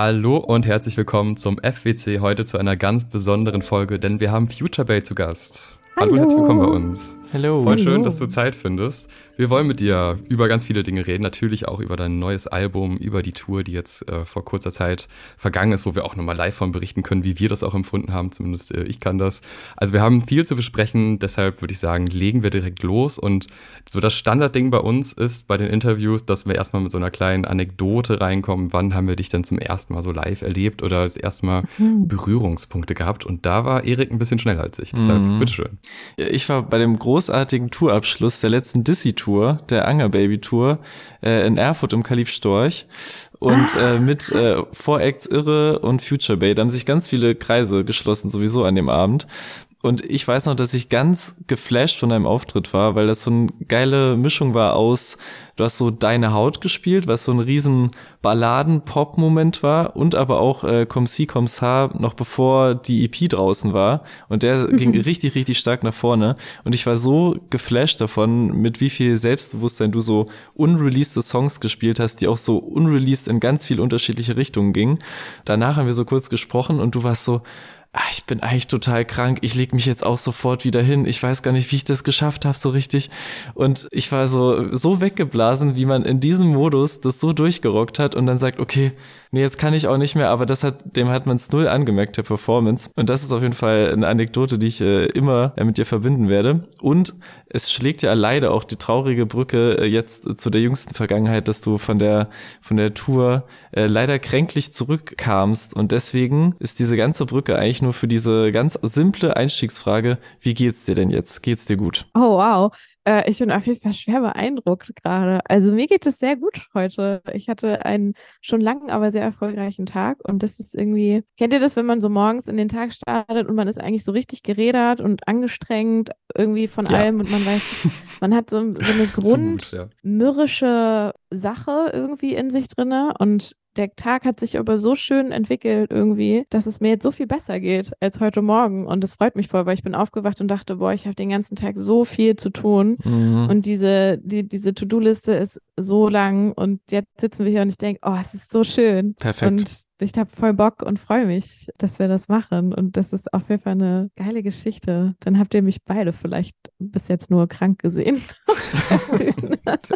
Hallo und herzlich willkommen zum FWC, heute zu einer ganz besonderen Folge, denn wir haben Future Bay zu Gast. Hallo, Hallo herzlich willkommen bei uns. Hallo. Voll schön, dass du Zeit findest. Wir wollen mit dir über ganz viele Dinge reden. Natürlich auch über dein neues Album, über die Tour, die jetzt äh, vor kurzer Zeit vergangen ist, wo wir auch nochmal live von berichten können, wie wir das auch empfunden haben. Zumindest äh, ich kann das. Also wir haben viel zu besprechen. Deshalb würde ich sagen, legen wir direkt los. Und so das Standardding bei uns ist bei den Interviews, dass wir erstmal mit so einer kleinen Anekdote reinkommen. Wann haben wir dich denn zum ersten Mal so live erlebt oder das erste Mal mhm. Berührungspunkte gehabt? Und da war Erik ein bisschen schneller als ich. Deshalb, mhm. bitteschön. Ich war bei dem großartigen Tourabschluss der letzten Dizzy-Tour, der Anger Baby Tour, äh, in Erfurt im Kalif Storch. Und ah. äh, mit äh, Four-Acts Irre und Future Bay, da haben sich ganz viele Kreise geschlossen, sowieso an dem Abend. Und ich weiß noch, dass ich ganz geflasht von deinem Auftritt war, weil das so eine geile Mischung war aus, du hast so Deine Haut gespielt, was so ein riesen Balladen-Pop-Moment war und aber auch äh, Comme si, comme ça, noch bevor die EP draußen war. Und der ging richtig, richtig stark nach vorne. Und ich war so geflasht davon, mit wie viel Selbstbewusstsein du so unreleased Songs gespielt hast, die auch so unreleased in ganz viel unterschiedliche Richtungen gingen. Danach haben wir so kurz gesprochen und du warst so, ach, ich bin eigentlich total krank, ich leg mich jetzt auch sofort wieder hin, ich weiß gar nicht, wie ich das geschafft habe so richtig. Und ich war so, so weggeblasen, wie man in diesem Modus das so durchgerockt hat und dann sagt, okay, nee, jetzt kann ich auch nicht mehr, aber das hat, dem hat man es null angemerkt, der Performance. Und das ist auf jeden Fall eine Anekdote, die ich äh, immer äh, mit dir verbinden werde. Und es schlägt ja leider auch die traurige Brücke äh, jetzt zu der jüngsten Vergangenheit, dass du von der, von der Tour äh, leider kränklich zurückkamst. Und deswegen ist diese ganze Brücke eigentlich nur für diese ganz simple Einstiegsfrage, wie geht's dir denn jetzt? Geht's dir gut? Oh, wow. Äh, ich bin auf jeden Fall schwer beeindruckt gerade. Also mir geht es sehr gut heute. Ich hatte einen schon langen, aber sehr erfolgreichen Tag und das ist irgendwie, kennt ihr das, wenn man so morgens in den Tag startet und man ist eigentlich so richtig gerädert und angestrengt irgendwie von ja. allem und man weiß, man hat so, so eine grundmürrische Sache irgendwie in sich drinne und der Tag hat sich aber so schön entwickelt irgendwie, dass es mir jetzt so viel besser geht als heute Morgen. Und das freut mich voll, weil ich bin aufgewacht und dachte, boah, ich habe den ganzen Tag so viel zu tun. Mhm. Und diese, die, diese To-Do-Liste ist so lang und jetzt sitzen wir hier und ich denke, oh, es ist so schön. Perfekt. Und ich habe voll Bock und freue mich, dass wir das machen. Und das ist auf jeden Fall eine geile Geschichte. Dann habt ihr mich beide vielleicht bis jetzt nur krank gesehen.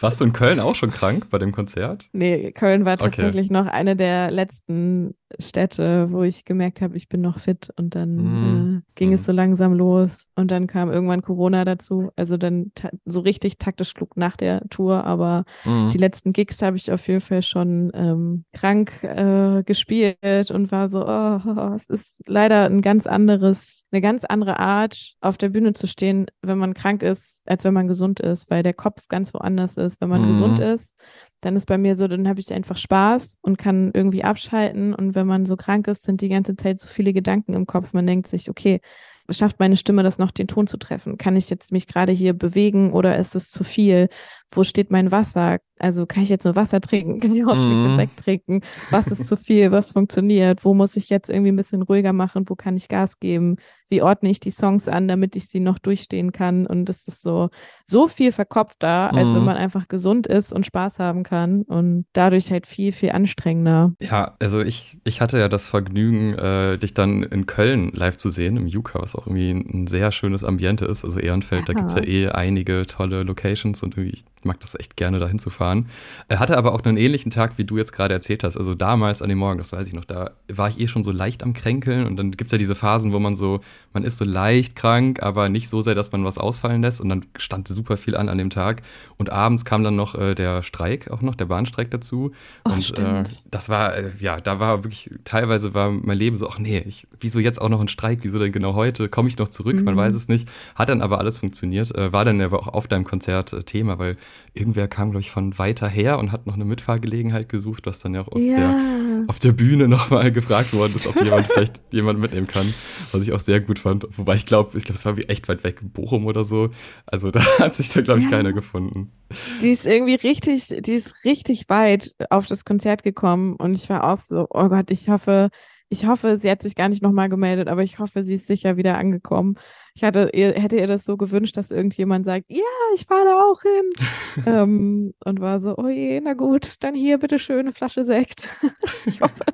Warst du in Köln auch schon krank bei dem Konzert? Nee, Köln war tatsächlich okay. noch eine der letzten Städte, wo ich gemerkt habe, ich bin noch fit und dann mm. Ging mm. es so langsam los und dann kam irgendwann Corona dazu. Also dann so richtig taktisch schlug nach der Tour, aber mm. die letzten Gigs habe ich auf jeden Fall schon ähm, krank äh, gespielt und war so, oh, es ist leider ein ganz anderes, eine ganz andere Art, auf der Bühne zu stehen, wenn man krank ist, als wenn man gesund ist, weil der Kopf ganz woanders ist. Wenn man gesund mhm. ist, dann ist bei mir so, dann habe ich einfach Spaß und kann irgendwie abschalten. Und wenn man so krank ist, sind die ganze Zeit so viele Gedanken im Kopf. Man denkt sich, okay, schafft meine Stimme das noch, den Ton zu treffen? Kann ich jetzt mich gerade hier bewegen oder ist es zu viel? Wo steht mein Wasser? Also kann ich jetzt nur Wasser trinken? Kann ich auch mhm. Sekt trinken? Was ist zu viel? Was funktioniert? Wo muss ich jetzt irgendwie ein bisschen ruhiger machen? Wo kann ich Gas geben? Wie ordne ich die Songs an, damit ich sie noch durchstehen kann? Und es ist so, so viel verkopfter, mhm. als wenn mhm. man einfach gesund ist und Spaß haben kann und dadurch halt viel, viel anstrengender. Ja, also ich, ich hatte ja das Vergnügen, äh, dich dann in Köln live zu sehen, im Juka, auch irgendwie ein sehr schönes Ambiente ist. Also Ehrenfeld, Aha. da gibt es ja eh einige tolle Locations und ich mag das echt gerne, da hinzufahren. Er hatte aber auch einen ähnlichen Tag, wie du jetzt gerade erzählt hast. Also damals an dem Morgen, das weiß ich noch, da war ich eh schon so leicht am Kränkeln und dann gibt es ja diese Phasen, wo man so, man ist so leicht krank, aber nicht so sehr, dass man was ausfallen lässt und dann stand super viel an an dem Tag und abends kam dann noch äh, der Streik auch noch, der Bahnstreik dazu oh, und äh, das war, äh, ja, da war wirklich, teilweise war mein Leben so, ach nee, ich, wieso jetzt auch noch ein Streik, wieso denn genau heute, komme ich noch zurück, mhm. man weiß es nicht, hat dann aber alles funktioniert, äh, war dann aber auch auf deinem Konzert äh, Thema, weil irgendwer kam, glaube ich, von weiter her und hat noch eine Mitfahrgelegenheit gesucht, was dann ja auch auf, ja. Der, auf der Bühne nochmal gefragt worden ist, ob jemand vielleicht jemand mitnehmen kann, was ich auch sehr gut fand. Wobei ich glaube, ich glaube, es war wie echt weit weg, Bochum oder so. Also da hat sich da, glaube ich, ja. keiner gefunden. Die ist irgendwie richtig, die ist richtig weit auf das Konzert gekommen und ich war auch so, oh Gott, ich hoffe, ich hoffe, sie hat sich gar nicht nochmal gemeldet, aber ich hoffe, sie ist sicher wieder angekommen. Ich hatte ihr, hätte ihr das so gewünscht, dass irgendjemand sagt, ja, ich fahre da auch hin. ähm, und war so, oh je, na gut, dann hier bitte schön eine Flasche Sekt. ich hoffe,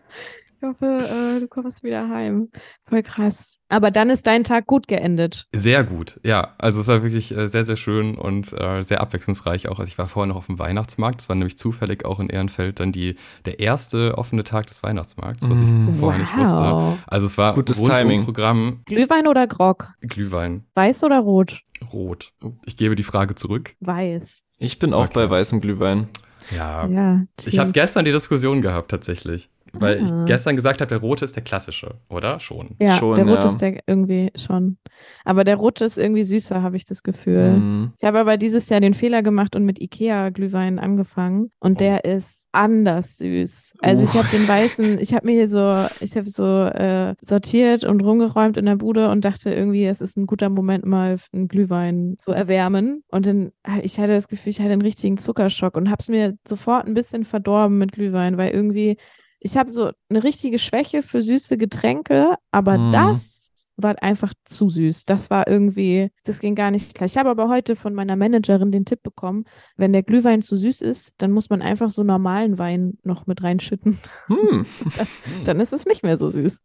ich hoffe, äh, du kommst wieder heim. Voll krass. Aber dann ist dein Tag gut geendet. Sehr gut, ja. Also es war wirklich äh, sehr, sehr schön und äh, sehr abwechslungsreich auch. Also ich war vorher noch auf dem Weihnachtsmarkt. Es war nämlich zufällig auch in Ehrenfeld dann die, der erste offene Tag des Weihnachtsmarkts, was ich mm. vorher wow. nicht wusste. Also es war Gutes Timing. Programm. Glühwein oder Grog? Glühwein. Weiß oder rot? Rot. Ich gebe die Frage zurück. Weiß. Ich bin auch okay. bei weißem Glühwein. Ja. ja ich habe gestern die Diskussion gehabt tatsächlich. Weil ah. ich gestern gesagt habe, der rote ist der klassische, oder? Schon. Ja, schon, der rote ja. ist der irgendwie schon. Aber der rote ist irgendwie süßer, habe ich das Gefühl. Mhm. Ich habe aber dieses Jahr den Fehler gemacht und mit Ikea-Glühwein angefangen. Und oh. der ist anders süß. Also ich habe den weißen, ich habe mir hier so, ich habe so äh, sortiert und rumgeräumt in der Bude und dachte irgendwie, es ist ein guter Moment, mal einen Glühwein zu erwärmen. Und dann, ich hatte das Gefühl, ich hatte einen richtigen Zuckerschock und habe es mir sofort ein bisschen verdorben mit Glühwein, weil irgendwie ich habe so eine richtige Schwäche für süße Getränke, aber mhm. das war einfach zu süß. Das war irgendwie, das ging gar nicht klar. Ich habe aber heute von meiner Managerin den Tipp bekommen, wenn der Glühwein zu süß ist, dann muss man einfach so normalen Wein noch mit reinschütten. Hm. dann, dann ist es nicht mehr so süß.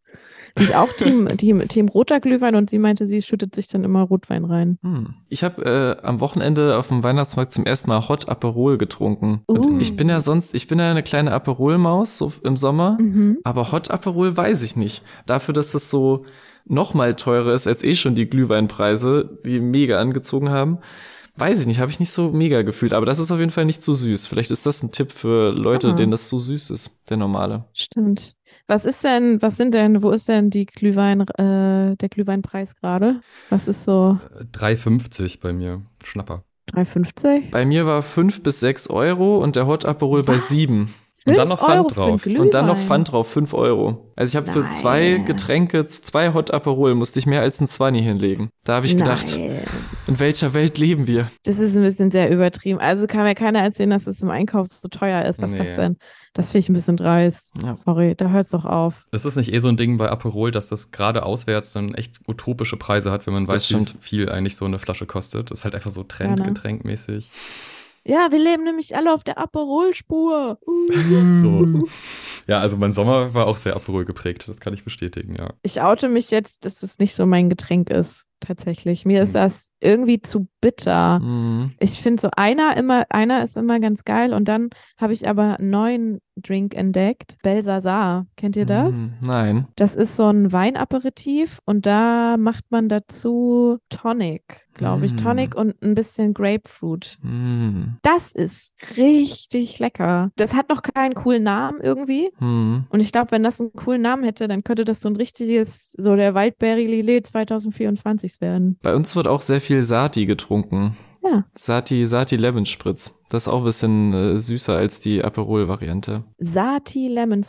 Die ist auch Team, Team, Team roter Glühwein und sie meinte, sie schüttet sich dann immer Rotwein rein. Hm. Ich habe äh, am Wochenende auf dem Weihnachtsmarkt zum ersten Mal Hot Aperol getrunken. Uh. ich bin ja sonst, ich bin ja eine kleine Aperol-Maus so im Sommer, mhm. aber Hot Aperol weiß ich nicht. Dafür, dass das so noch mal teurer ist als eh schon die Glühweinpreise, die mega angezogen haben. Weiß ich nicht, habe ich nicht so mega gefühlt, aber das ist auf jeden Fall nicht zu süß. Vielleicht ist das ein Tipp für Leute, Aha. denen das zu süß ist, der normale. Stimmt. Was ist denn, was sind denn, wo ist denn die Glühwein, äh, der Glühweinpreis gerade? Was ist so? 3,50 bei mir. Schnapper. 3,50? Bei mir war 5 bis 6 Euro und der Hot Aperol bei 7. Und dann noch Pfand drauf. Und dann noch Pfand drauf, 5 Euro. Also ich habe für zwei Getränke, zwei Hot Aperol, musste ich mehr als ein Zwanni hinlegen. Da habe ich Nein. gedacht, in welcher Welt leben wir? Das ist ein bisschen sehr übertrieben. Also kann mir keiner erzählen, dass es im Einkauf so teuer ist. Was nee. das denn? Das finde ich ein bisschen dreist. Ja. Sorry, da hört es doch auf. Ist das nicht eh so ein Ding bei Aperol, dass das gerade auswärts dann echt utopische Preise hat, wenn man weiß, wie viel eigentlich so eine Flasche kostet? Das ist halt einfach so Trendgetränkmäßig. Ja, wir leben nämlich alle auf der Aperol-Spur. Uh. so. Ja, also mein Sommer war auch sehr Aperol geprägt, das kann ich bestätigen, ja. Ich oute mich jetzt, dass es nicht so mein Getränk ist, tatsächlich. Mir hm. ist das irgendwie zu bitter. Hm. Ich finde so einer immer, einer ist immer ganz geil und dann habe ich aber einen neuen Drink entdeckt. Belsazar. Kennt ihr das? Hm, nein. Das ist so ein Weinaperitif und da macht man dazu Tonic, glaube ich. Mm. Tonic und ein bisschen Grapefruit. Das ist richtig lecker. Das hat noch keinen coolen Namen irgendwie. Mm. Und ich glaube, wenn das einen coolen Namen hätte, dann könnte das so ein richtiges, so der Waldberry Lillet 2024 werden. Bei uns wird auch sehr viel Sati getrunken. Ja. Sati, Sati Lemon Spritz. Das ist auch ein bisschen äh, süßer als die Aperol-Variante. Sati Lemon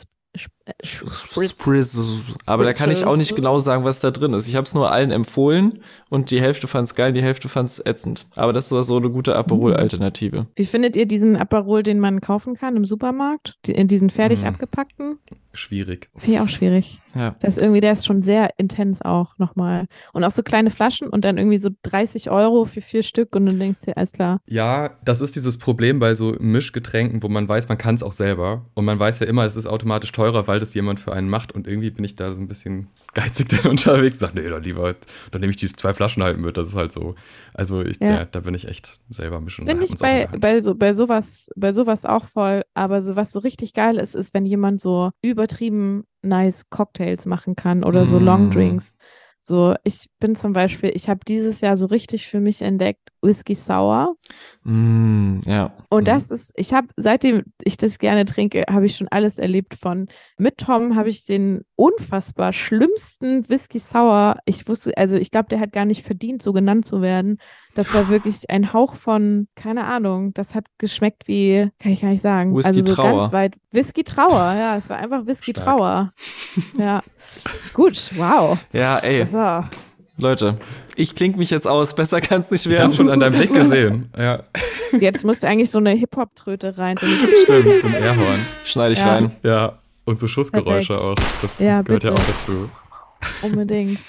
äh, Spritz. Aber da kann ich auch nicht genau sagen, was da drin ist. Ich habe es nur allen empfohlen und die Hälfte fand's geil, die Hälfte fand's ätzend. Aber das war so eine gute Aperol-Alternative. Wie findet ihr diesen Aperol, den man kaufen kann im Supermarkt? In diesen fertig mhm. abgepackten? Schwierig. Finde ich auch schwierig. Ja. Das ist irgendwie, der ist schon sehr intens auch nochmal. Und auch so kleine Flaschen und dann irgendwie so 30 Euro für vier Stück und dann denkst du, alles klar. Ja, das ist dieses Problem bei so Mischgetränken, wo man weiß, man kann es auch selber. Und man weiß ja immer, es ist automatisch teurer, weil das jemand für einen macht. Und irgendwie bin ich da so ein bisschen geizig dann unterwegs. Sag, nee, dann lieber, dann nehme ich die zwei Flaschen halt mit. Das ist halt so. Also ich, ja. da, da bin ich echt selber mischen. Finde ich bei, bei, so, bei, sowas, bei sowas auch voll. Aber so was so richtig geil ist, ist, wenn jemand so übertrieben nice Cocktails machen kann oder so mm. Long Drinks. So, ich bin zum Beispiel, ich habe dieses Jahr so richtig für mich entdeckt, Whisky Sour. Mm, ja. Und mm. das ist, ich habe, seitdem ich das gerne trinke, habe ich schon alles erlebt von, mit Tom habe ich den unfassbar schlimmsten Whisky Sour, ich wusste, also ich glaube, der hat gar nicht verdient, so genannt zu werden. Das war wirklich ein Hauch von, keine Ahnung, das hat geschmeckt wie, kann ich gar nicht sagen. Whisky also so Trauer. ganz weit. Whisky Trauer, ja, es war einfach Whisky Stark. Trauer. ja. Gut, wow. Ja, ey. Leute, ich kling mich jetzt aus. Besser kann es nicht werden. Ich habe schon an deinem Blick gesehen. Ja. Jetzt musste eigentlich so eine Hip-Hop-Tröte rein. Stimmt, ein Airhorn. Schneide ich ja. rein. Ja. Und so Schussgeräusche Perfekt. auch. Das ja, gehört bitte. ja auch dazu. Unbedingt.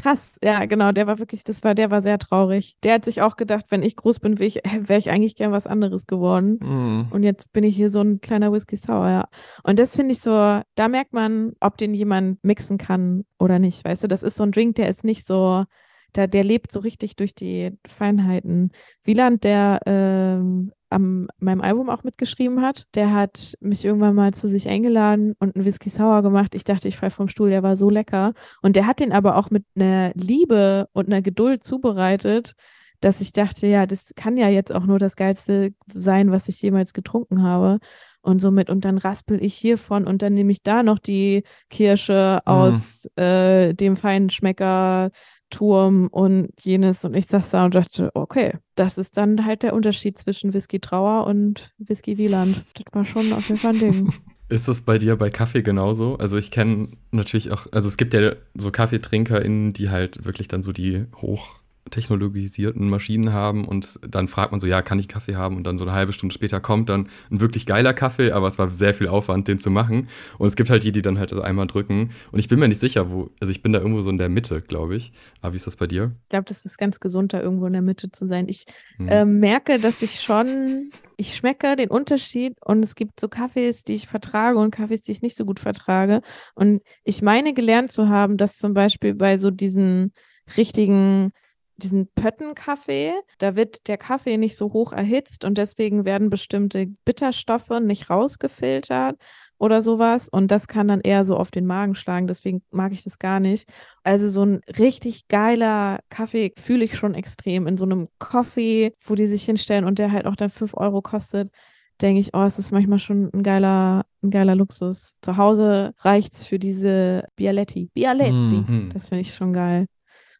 Krass, ja, genau, der war wirklich, das war, der war sehr traurig. Der hat sich auch gedacht, wenn ich groß bin, wäre ich, wär ich eigentlich gern was anderes geworden. Mm. Und jetzt bin ich hier so ein kleiner Whisky Sour, ja. Und das finde ich so, da merkt man, ob den jemand mixen kann oder nicht. Weißt du, das ist so ein Drink, der ist nicht so, der, der lebt so richtig durch die Feinheiten. Wieland, der ähm, am meinem Album auch mitgeschrieben hat. Der hat mich irgendwann mal zu sich eingeladen und einen Whisky Sour gemacht. Ich dachte, ich fall vom Stuhl, der war so lecker. Und der hat den aber auch mit einer Liebe und einer Geduld zubereitet, dass ich dachte, ja, das kann ja jetzt auch nur das Geilste sein, was ich jemals getrunken habe. Und somit, und dann raspel ich hiervon und dann nehme ich da noch die Kirsche mhm. aus äh, dem Feinschmecker Turm und jenes und ich saß da und dachte, okay, das ist dann halt der Unterschied zwischen Whisky Trauer und Whisky Wieland. Das war schon auf jeden Fall ein Ding. Ist das bei dir bei Kaffee genauso? Also ich kenne natürlich auch, also es gibt ja so KaffeetrinkerInnen, die halt wirklich dann so die hoch technologisierten Maschinen haben und dann fragt man so, ja, kann ich Kaffee haben? Und dann so eine halbe Stunde später kommt dann ein wirklich geiler Kaffee, aber es war sehr viel Aufwand, den zu machen. Und es gibt halt die, die dann halt einmal drücken. Und ich bin mir nicht sicher, wo, also ich bin da irgendwo so in der Mitte, glaube ich. Aber wie ist das bei dir? Ich glaube, das ist ganz gesund, da irgendwo in der Mitte zu sein. Ich hm. äh, merke, dass ich schon, ich schmecke den Unterschied und es gibt so Kaffees, die ich vertrage und Kaffees, die ich nicht so gut vertrage. Und ich meine gelernt zu haben, dass zum Beispiel bei so diesen richtigen diesen Pöttenkaffee, da wird der Kaffee nicht so hoch erhitzt und deswegen werden bestimmte Bitterstoffe nicht rausgefiltert oder sowas und das kann dann eher so auf den Magen schlagen, deswegen mag ich das gar nicht. Also so ein richtig geiler Kaffee fühle ich schon extrem in so einem Kaffee, wo die sich hinstellen und der halt auch dann 5 Euro kostet denke ich, oh, es ist manchmal schon ein geiler, ein geiler Luxus. Zu Hause reicht es für diese Bialetti. Bialetti. -hmm. Das finde ich schon geil.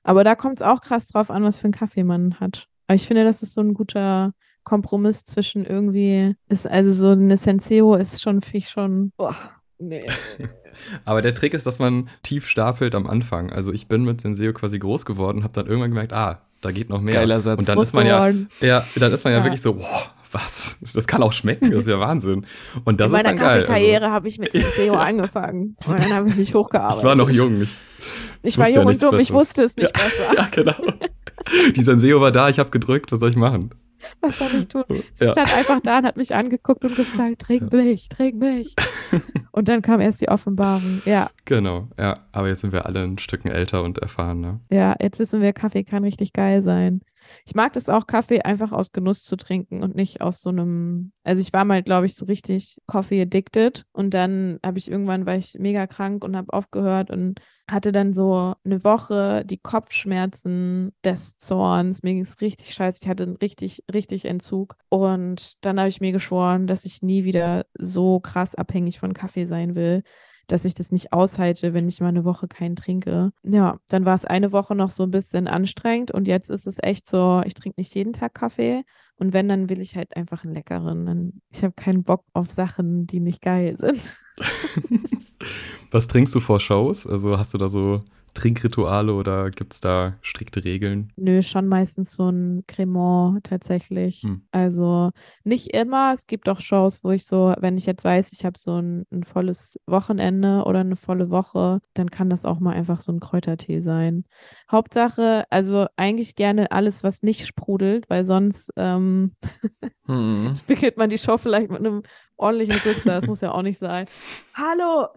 Aber da kommt es auch krass drauf an, was für einen Kaffee man hat. Aber ich finde, das ist so ein guter Kompromiss zwischen irgendwie, ist also so eine Senseo ist schon, finde ich schon, boah, nee. Aber der Trick ist, dass man tief stapelt am Anfang. Also ich bin mit Senseo quasi groß geworden, habe dann irgendwann gemerkt, ah, da geht noch mehr. Geiler Satz. Und dann ist man ja, ja, dann ist man ja, ja, wirklich so, boah, was? Das kann auch schmecken, das ist ja Wahnsinn. Und das In ist dann geil. In meiner Karriere also. habe ich mit Senseo angefangen und dann habe ich mich hochgearbeitet. Ich war noch jung. Ich, ich, war jung ja und dumm, Besseres. ich wusste es nicht ja, besser. Ja, genau. Die Senseo war da, ich habe gedrückt, was soll ich machen? Was soll ich tun? Sie ja. stand einfach da und hat mich angeguckt und gesagt, trink mich, trink mich. und dann kam erst die Offenbarung, ja. Genau, ja. Aber jetzt sind wir alle ein Stückchen älter und erfahren, ne? Ja, jetzt wissen wir, Kaffee kann richtig geil sein. Ich mag das auch, Kaffee einfach aus Genuss zu trinken und nicht aus so einem. Also ich war mal, glaube ich, so richtig Coffee addicted und dann habe ich irgendwann war ich mega krank und habe aufgehört und hatte dann so eine Woche die Kopfschmerzen des Zorns. Mir ging es richtig scheiße. Ich hatte einen richtig, richtig Entzug. Und dann habe ich mir geschworen, dass ich nie wieder so krass abhängig von Kaffee sein will dass ich das nicht aushalte, wenn ich mal eine Woche keinen trinke. Ja, dann war es eine Woche noch so ein bisschen anstrengend und jetzt ist es echt so, ich trinke nicht jeden Tag Kaffee und wenn, dann will ich halt einfach einen leckeren. Ich habe keinen Bock auf Sachen, die nicht geil sind. Was trinkst du vor Shows? Also hast du da so Trinkrituale oder gibt es da strikte Regeln? Nö, schon meistens so ein Cremant tatsächlich. Hm. Also nicht immer. Es gibt auch Shows, wo ich so, wenn ich jetzt weiß, ich habe so ein, ein, volles Wochenende oder eine volle Woche, dann kann das auch mal einfach so ein Kräutertee sein. Hauptsache, also eigentlich gerne alles, was nicht sprudelt, weil sonst ähm, hm. beginnt man die Show vielleicht mit einem ordentlichen Glückser. Das muss ja auch nicht sein. Hallo!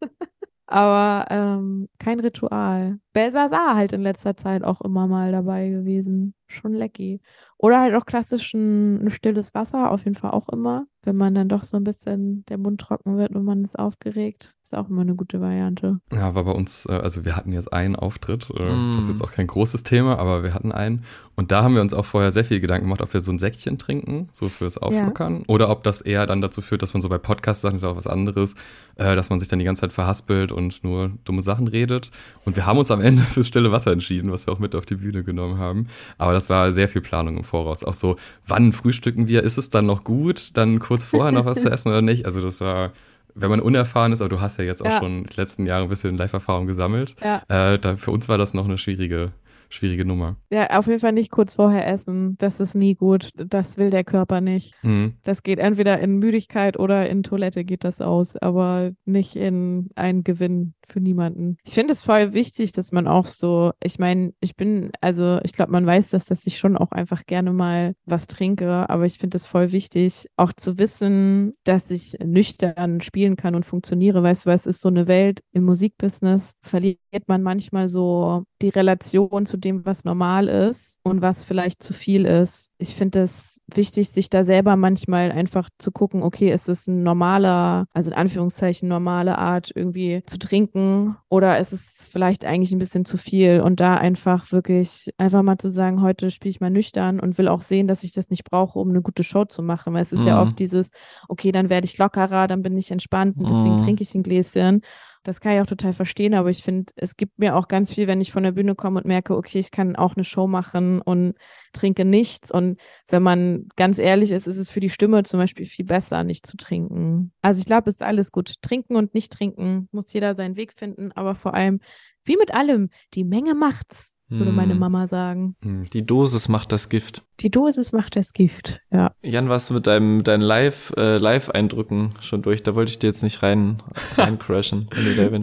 Aber ähm, kein Ritual. Belsasar halt in letzter Zeit auch immer mal dabei gewesen. Schon lecky. Oder halt auch klassisch ein, stilles Wasser, auf jeden Fall auch immer. Wenn man dann doch so ein bisschen der Mund trocken wird und man ist aufgeregt. Ist auch immer eine gute Variante. Ja, war bei uns, äh, also wir hatten jetzt einen Auftritt. Mm. Das ist jetzt auch kein großes Thema, aber wir hatten einen. Und da haben wir uns auch vorher sehr viel Gedanken gemacht, ob wir so ein Säckchen trinken, so fürs Auflockern. Ja. Oder ob das eher dann dazu führt, dass man so bei Podcast-Sachen ist ja auch was anderes, äh, dass man sich dann die ganze Zeit verhaspelt und nur dumme Sachen redet. Und wir haben uns am Ende fürs stille Wasser entschieden, was wir auch mit auf die Bühne genommen haben. Aber das war sehr viel Planung im Voraus. Auch so, wann frühstücken wir? Ist es dann noch gut, dann kurz vorher noch was zu essen oder nicht? Also das war wenn man unerfahren ist, aber du hast ja jetzt auch ja. schon die letzten Jahre ein bisschen Live-Erfahrung gesammelt, ja. äh, da, für uns war das noch eine schwierige schwierige Nummer. Ja, auf jeden Fall nicht kurz vorher essen. Das ist nie gut. Das will der Körper nicht. Mhm. Das geht entweder in Müdigkeit oder in Toilette geht das aus, aber nicht in einen Gewinn für niemanden. Ich finde es voll wichtig, dass man auch so, ich meine, ich bin, also ich glaube, man weiß das, dass ich schon auch einfach gerne mal was trinke, aber ich finde es voll wichtig, auch zu wissen, dass ich nüchtern spielen kann und funktioniere. Weißt du, was ist so eine Welt im Musikbusiness, verliert man manchmal so die Relation zu dem, was normal ist und was vielleicht zu viel ist. Ich finde es wichtig, sich da selber manchmal einfach zu gucken, okay, ist es ein normaler, also in Anführungszeichen normale Art irgendwie zu trinken oder ist es vielleicht eigentlich ein bisschen zu viel und da einfach wirklich einfach mal zu sagen, heute spiele ich mal nüchtern und will auch sehen, dass ich das nicht brauche, um eine gute Show zu machen, weil es ist mhm. ja oft dieses, okay, dann werde ich lockerer, dann bin ich entspannt und deswegen mhm. trinke ich ein Gläschen das kann ich auch total verstehen, aber ich finde, es gibt mir auch ganz viel, wenn ich von der Bühne komme und merke, okay, ich kann auch eine Show machen und trinke nichts. Und wenn man ganz ehrlich ist, ist es für die Stimme zum Beispiel viel besser, nicht zu trinken. Also ich glaube, es ist alles gut. Trinken und nicht trinken muss jeder seinen Weg finden, aber vor allem, wie mit allem, die Menge macht's würde meine hm. Mama sagen. Hm, die Dosis macht das Gift. Die Dosis macht das Gift, ja. Jan, warst du mit deinem, deinen Live, äh, Live-Eindrücken schon durch? Da wollte ich dir jetzt nicht rein, rein crashen.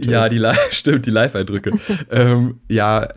ja, die Live, stimmt, die Live-Eindrücke. ähm, ja,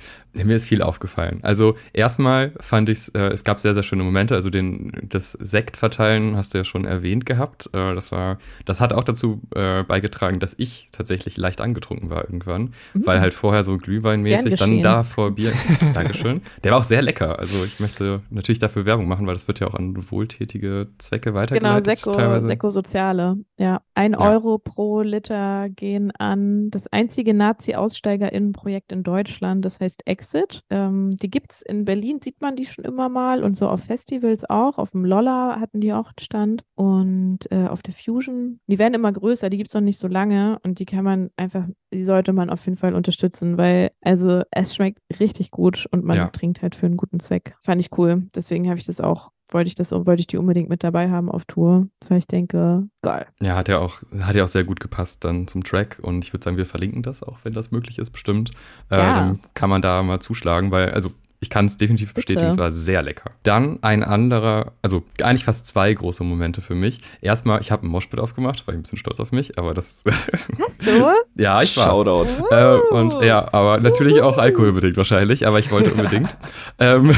mir ist viel aufgefallen. Also erstmal fand ich äh, es gab sehr, sehr schöne Momente. Also den, das Sektverteilen hast du ja schon erwähnt gehabt. Äh, das war, das hat auch dazu äh, beigetragen, dass ich tatsächlich leicht angetrunken war irgendwann, mhm. weil halt vorher so Glühweinmäßig, dann da vor Bier. Dankeschön. Der war auch sehr lecker. Also ich möchte natürlich dafür Werbung machen, weil das wird ja auch an wohltätige Zwecke weitergeleitet. Genau, Seko, teilweise. Seko Soziale. Ja, ein ja. Euro pro Liter gehen an das einzige Nazi-AussteigerInnen-Projekt in Deutschland. Das heißt Ex Exit. Ähm, die gibt es in Berlin, sieht man die schon immer mal und so auf Festivals auch. Auf dem Lolla hatten die auch einen Stand und äh, auf der Fusion. Die werden immer größer, die gibt es noch nicht so lange und die kann man einfach, die sollte man auf jeden Fall unterstützen, weil also es schmeckt richtig gut und man ja. trinkt halt für einen guten Zweck. Fand ich cool. Deswegen habe ich das auch wollte ich das, wollte ich die unbedingt mit dabei haben auf Tour, weil ich denke, geil. Ja, hat ja auch, hat ja auch sehr gut gepasst dann zum Track und ich würde sagen, wir verlinken das auch, wenn das möglich ist, bestimmt. Äh, ja. dann kann man da mal zuschlagen, weil, also ich kann es definitiv bestätigen, es war sehr lecker. Dann ein anderer, also eigentlich fast zwei große Momente für mich. Erstmal, ich habe ein Moshpit aufgemacht, war ich ein bisschen stolz auf mich, aber das. Hast du? ja, ich war. Shoutout. Äh, und ja, aber natürlich auch alkoholbedingt wahrscheinlich, aber ich wollte unbedingt. ähm,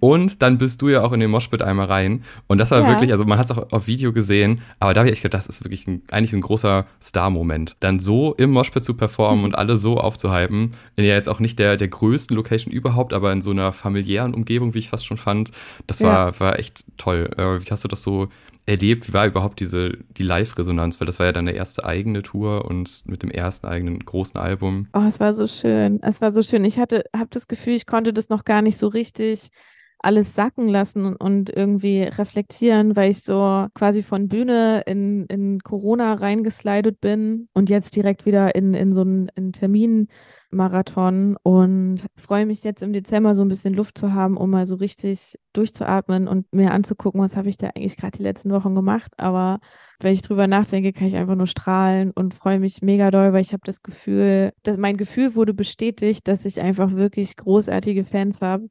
und dann bist du ja auch in den Moshpit einmal rein. Und das war ja. wirklich, also man hat es auch auf Video gesehen, aber da habe ich echt gedacht, das ist wirklich ein, eigentlich ein großer Star-Moment. Dann so im Moshpit zu performen und alle so aufzuhypen, in ja jetzt auch nicht der, der größten Location überhaupt, aber in so einer familiären Umgebung, wie ich fast schon fand. Das war, ja. war echt toll. Äh, wie hast du das so erlebt? Wie war überhaupt diese, die Live-Resonanz? Weil das war ja deine erste eigene Tour und mit dem ersten eigenen großen Album. Oh, es war so schön. Es war so schön. Ich hatte, habe das Gefühl, ich konnte das noch gar nicht so richtig alles sacken lassen und irgendwie reflektieren, weil ich so quasi von Bühne in, in Corona reingeslidet bin und jetzt direkt wieder in, in so einen, einen Termin Marathon und freue mich jetzt im Dezember so ein bisschen Luft zu haben, um mal so richtig durchzuatmen und mir anzugucken, was habe ich da eigentlich gerade die letzten Wochen gemacht. Aber wenn ich drüber nachdenke, kann ich einfach nur strahlen und freue mich mega doll, weil ich habe das Gefühl, dass mein Gefühl wurde bestätigt, dass ich einfach wirklich großartige Fans habe,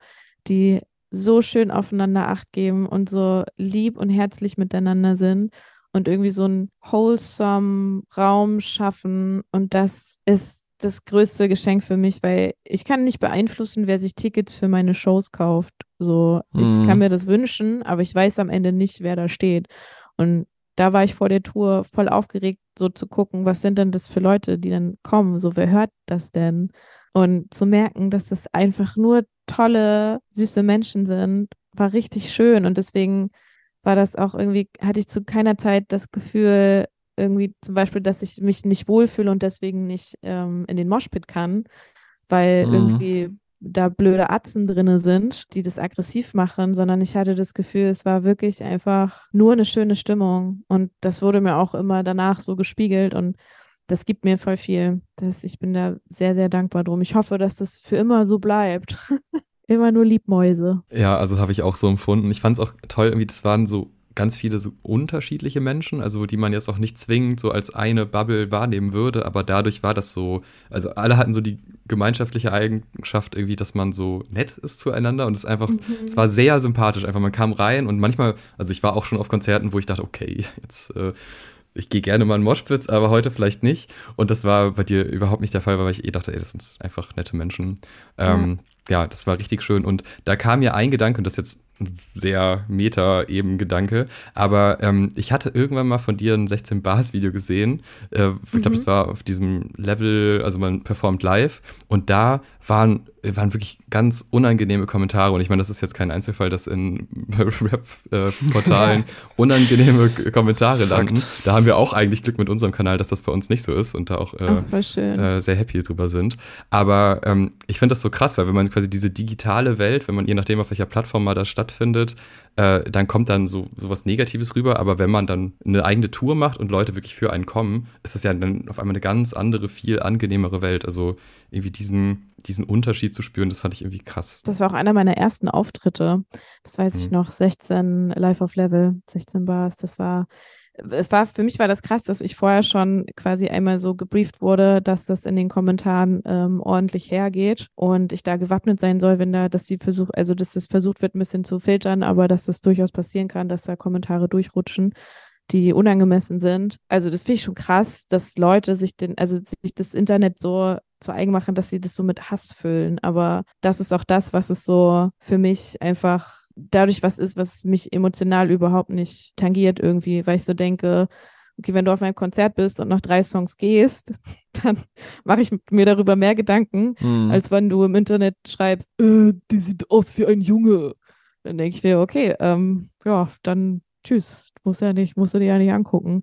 die so schön aufeinander Acht geben und so lieb und herzlich miteinander sind und irgendwie so einen wholesome Raum schaffen. Und das ist das größte Geschenk für mich, weil ich kann nicht beeinflussen, wer sich Tickets für meine Shows kauft. So, mhm. ich kann mir das wünschen, aber ich weiß am Ende nicht, wer da steht. Und da war ich vor der Tour voll aufgeregt, so zu gucken, was sind denn das für Leute, die dann kommen? So, wer hört das denn? Und zu merken, dass das einfach nur tolle, süße Menschen sind, war richtig schön. Und deswegen war das auch irgendwie, hatte ich zu keiner Zeit das Gefühl, irgendwie zum Beispiel, dass ich mich nicht wohlfühle und deswegen nicht ähm, in den Moshpit kann, weil mhm. irgendwie da blöde Atzen drinne sind, die das aggressiv machen, sondern ich hatte das Gefühl, es war wirklich einfach nur eine schöne Stimmung und das wurde mir auch immer danach so gespiegelt und das gibt mir voll viel. Das, ich bin da sehr, sehr dankbar drum. Ich hoffe, dass das für immer so bleibt. immer nur Liebmäuse. Ja, also habe ich auch so empfunden. Ich fand es auch toll, irgendwie, das waren so ganz viele so unterschiedliche Menschen, also die man jetzt auch nicht zwingend so als eine Bubble wahrnehmen würde, aber dadurch war das so, also alle hatten so die gemeinschaftliche Eigenschaft irgendwie, dass man so nett ist zueinander und es einfach, mhm. es war sehr sympathisch, einfach man kam rein und manchmal, also ich war auch schon auf Konzerten, wo ich dachte, okay, jetzt äh, ich gehe gerne mal in Moshpits, aber heute vielleicht nicht. Und das war bei dir überhaupt nicht der Fall, weil ich eh dachte, ey, das sind einfach nette Menschen. Ähm, ja. ja, das war richtig schön. Und da kam mir ein Gedanke, und das ist jetzt ein sehr Meta-eben-Gedanke, aber ähm, ich hatte irgendwann mal von dir ein 16-Bars-Video gesehen. Äh, ich glaube, mhm. das war auf diesem Level, also man performt live. Und da waren waren wirklich ganz unangenehme Kommentare. Und ich meine, das ist jetzt kein Einzelfall, dass in Rap-Portalen unangenehme Kommentare landen. Da haben wir auch eigentlich Glück mit unserem Kanal, dass das bei uns nicht so ist und da auch äh, äh, sehr happy drüber sind. Aber ähm, ich finde das so krass, weil wenn man quasi diese digitale Welt, wenn man je nachdem, auf welcher Plattform mal da stattfindet, äh, dann kommt dann so, so was Negatives rüber. Aber wenn man dann eine eigene Tour macht und Leute wirklich für einen kommen, ist das ja dann auf einmal eine ganz andere, viel angenehmere Welt. Also irgendwie diesen, diesen Unterschied zu spüren, das fand ich irgendwie krass. Das war auch einer meiner ersten Auftritte. Das weiß mhm. ich noch, 16 Live of Level, 16 Bars. Das war es war, für mich war das krass, dass ich vorher schon quasi einmal so gebrieft wurde, dass das in den Kommentaren ähm, ordentlich hergeht und ich da gewappnet sein soll, wenn da, dass die versucht, also dass das versucht wird, ein bisschen zu filtern, aber dass das durchaus passieren kann, dass da Kommentare durchrutschen die unangemessen sind. Also das finde ich schon krass, dass Leute sich den, also sich das Internet so zu eigen machen, dass sie das so mit Hass füllen. Aber das ist auch das, was es so für mich einfach dadurch was ist, was mich emotional überhaupt nicht tangiert irgendwie, weil ich so denke, okay, wenn du auf einem Konzert bist und nach drei Songs gehst, dann mache ich mir darüber mehr Gedanken, mhm. als wenn du im Internet schreibst, äh, die sieht aus wie ein Junge. Dann denke ich mir, okay, ähm, ja, dann tschüss, muss ja nicht, musst du dir ja nicht angucken.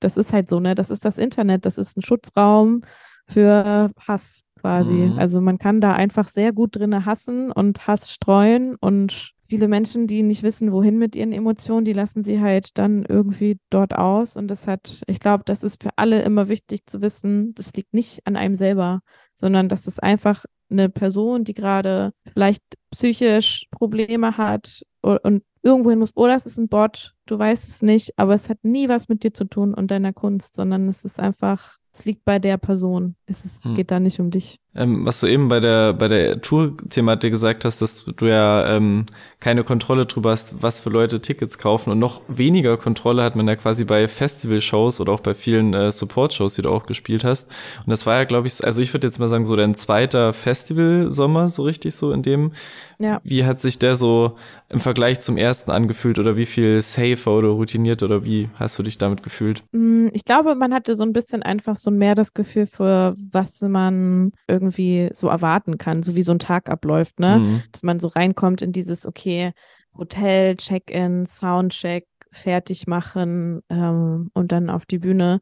Das ist halt so, ne? Das ist das Internet, das ist ein Schutzraum für Hass quasi. Mhm. Also man kann da einfach sehr gut drinne hassen und Hass streuen und viele Menschen, die nicht wissen, wohin mit ihren Emotionen, die lassen sie halt dann irgendwie dort aus. Und das hat, ich glaube, das ist für alle immer wichtig zu wissen, das liegt nicht an einem selber, sondern das ist einfach eine Person, die gerade vielleicht psychisch Probleme hat und irgendwo hin muss. Oder es ist ein Bot, du weißt es nicht, aber es hat nie was mit dir zu tun und deiner Kunst, sondern es ist einfach, es liegt bei der Person. Es, ist, hm. geht da nicht um dich. Ähm, was du eben bei der bei der Tour-Thematik gesagt hast, dass du ja ähm, keine Kontrolle drüber hast, was für Leute Tickets kaufen und noch weniger Kontrolle hat man ja quasi bei Festival-Shows oder auch bei vielen äh, Support-Shows, die du auch gespielt hast. Und das war ja, glaube ich, also ich würde jetzt mal sagen, so dein zweiter Festival-Sommer, so richtig so in dem. Ja. Wie hat sich der so im Vergleich zum ersten angefühlt oder wie viel safer oder routiniert oder wie hast du dich damit gefühlt? Mm, ich glaube, man hatte so ein bisschen einfach so mehr das Gefühl für was man irgendwie so erwarten kann, so wie so ein Tag abläuft, ne? Mhm. Dass man so reinkommt in dieses, okay, Hotel, Check-in, Soundcheck, fertig machen ähm, und dann auf die Bühne.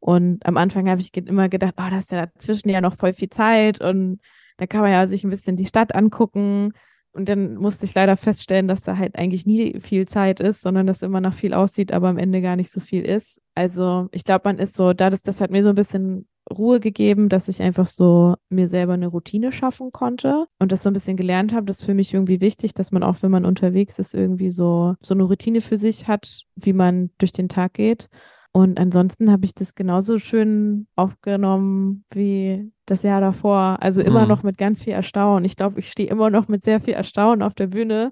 Und am Anfang habe ich immer gedacht, oh, da ist ja dazwischen ja noch voll viel Zeit und da kann man ja sich ein bisschen die Stadt angucken. Und dann musste ich leider feststellen, dass da halt eigentlich nie viel Zeit ist, sondern dass immer noch viel aussieht, aber am Ende gar nicht so viel ist. Also ich glaube, man ist so, da das, das hat mir so ein bisschen Ruhe gegeben, dass ich einfach so mir selber eine Routine schaffen konnte und das so ein bisschen gelernt habe. Das ist für mich irgendwie wichtig, dass man auch, wenn man unterwegs ist, irgendwie so, so eine Routine für sich hat, wie man durch den Tag geht. Und ansonsten habe ich das genauso schön aufgenommen wie das Jahr davor. Also immer mhm. noch mit ganz viel Erstaunen. Ich glaube, ich stehe immer noch mit sehr viel Erstaunen auf der Bühne,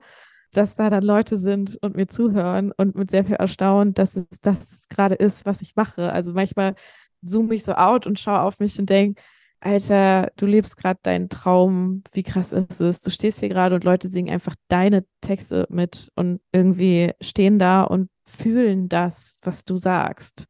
dass da dann Leute sind und mir zuhören und mit sehr viel Erstaunen, dass es das gerade ist, was ich mache. Also manchmal zoome ich so out und schaue auf mich und denke, Alter, du lebst gerade deinen Traum, wie krass ist es? Du stehst hier gerade und Leute singen einfach deine Texte mit und irgendwie stehen da und fühlen das, was du sagst.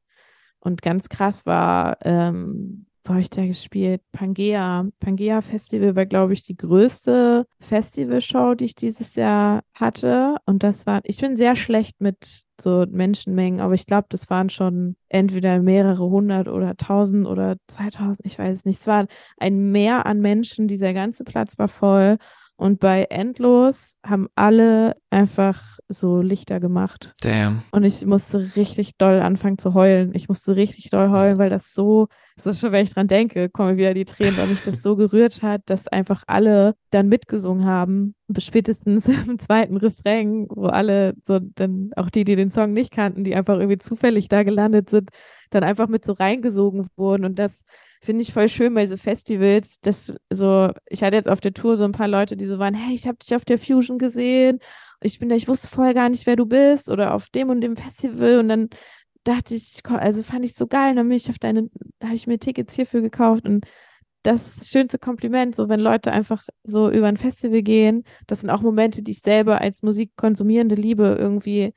Und ganz krass war, ähm, wo habe ich da gespielt? Pangea. Pangea Festival war, glaube ich, die größte Festivalshow, die ich dieses Jahr hatte. Und das war, ich bin sehr schlecht mit so Menschenmengen, aber ich glaube, das waren schon entweder mehrere hundert oder tausend oder zweitausend, ich weiß es nicht. Es war ein Meer an Menschen, dieser ganze Platz war voll. Und bei Endlos haben alle einfach so Lichter gemacht. Damn. Und ich musste richtig doll anfangen zu heulen. Ich musste richtig doll heulen, weil das so, das ist schon, wenn ich dran denke, kommen wieder die Tränen, weil mich das so gerührt hat, dass einfach alle dann mitgesungen haben spätestens im zweiten Refrain, wo alle so dann auch die, die den Song nicht kannten, die einfach irgendwie zufällig da gelandet sind, dann einfach mit so reingesogen wurden. Und das finde ich voll schön bei so Festivals, dass so, ich hatte jetzt auf der Tour so ein paar Leute, die so waren, hey, ich habe dich auf der Fusion gesehen. Ich bin da, ich wusste vorher gar nicht, wer du bist oder auf dem und dem Festival. Und dann dachte ich, also fand ich so geil, dann bin ich auf deine, da habe ich mir Tickets hierfür gekauft und das schönste Kompliment, so wenn Leute einfach so über ein Festival gehen, das sind auch Momente, die ich selber als Musikkonsumierende liebe, irgendwie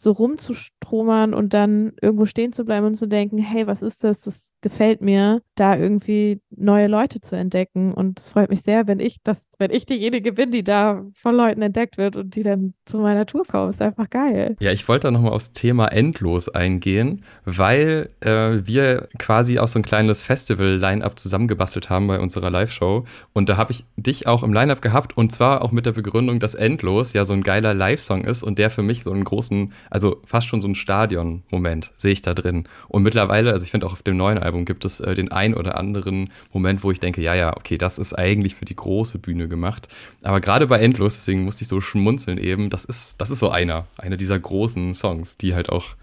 so rumzustromern und dann irgendwo stehen zu bleiben und zu denken, hey, was ist das? Das gefällt mir, da irgendwie neue Leute zu entdecken. Und es freut mich sehr, wenn ich das, wenn ich diejenige bin, die da von Leuten entdeckt wird und die dann zu meiner Tour kommen. Ist einfach geil. Ja, ich wollte da nochmal aufs Thema Endlos eingehen, weil äh, wir quasi auch so ein kleines Festival-Line-Up zusammengebastelt haben bei unserer Live-Show. Und da habe ich dich auch im Line-Up gehabt und zwar auch mit der Begründung, dass Endlos ja so ein geiler Live-Song ist und der für mich so einen großen also fast schon so ein Stadion-Moment sehe ich da drin. Und mittlerweile, also ich finde auch auf dem neuen Album gibt es äh, den ein oder anderen Moment, wo ich denke, ja, ja, okay, das ist eigentlich für die große Bühne gemacht. Aber gerade bei Endlos, deswegen musste ich so schmunzeln eben, das ist, das ist so einer, einer dieser großen Songs, die halt auch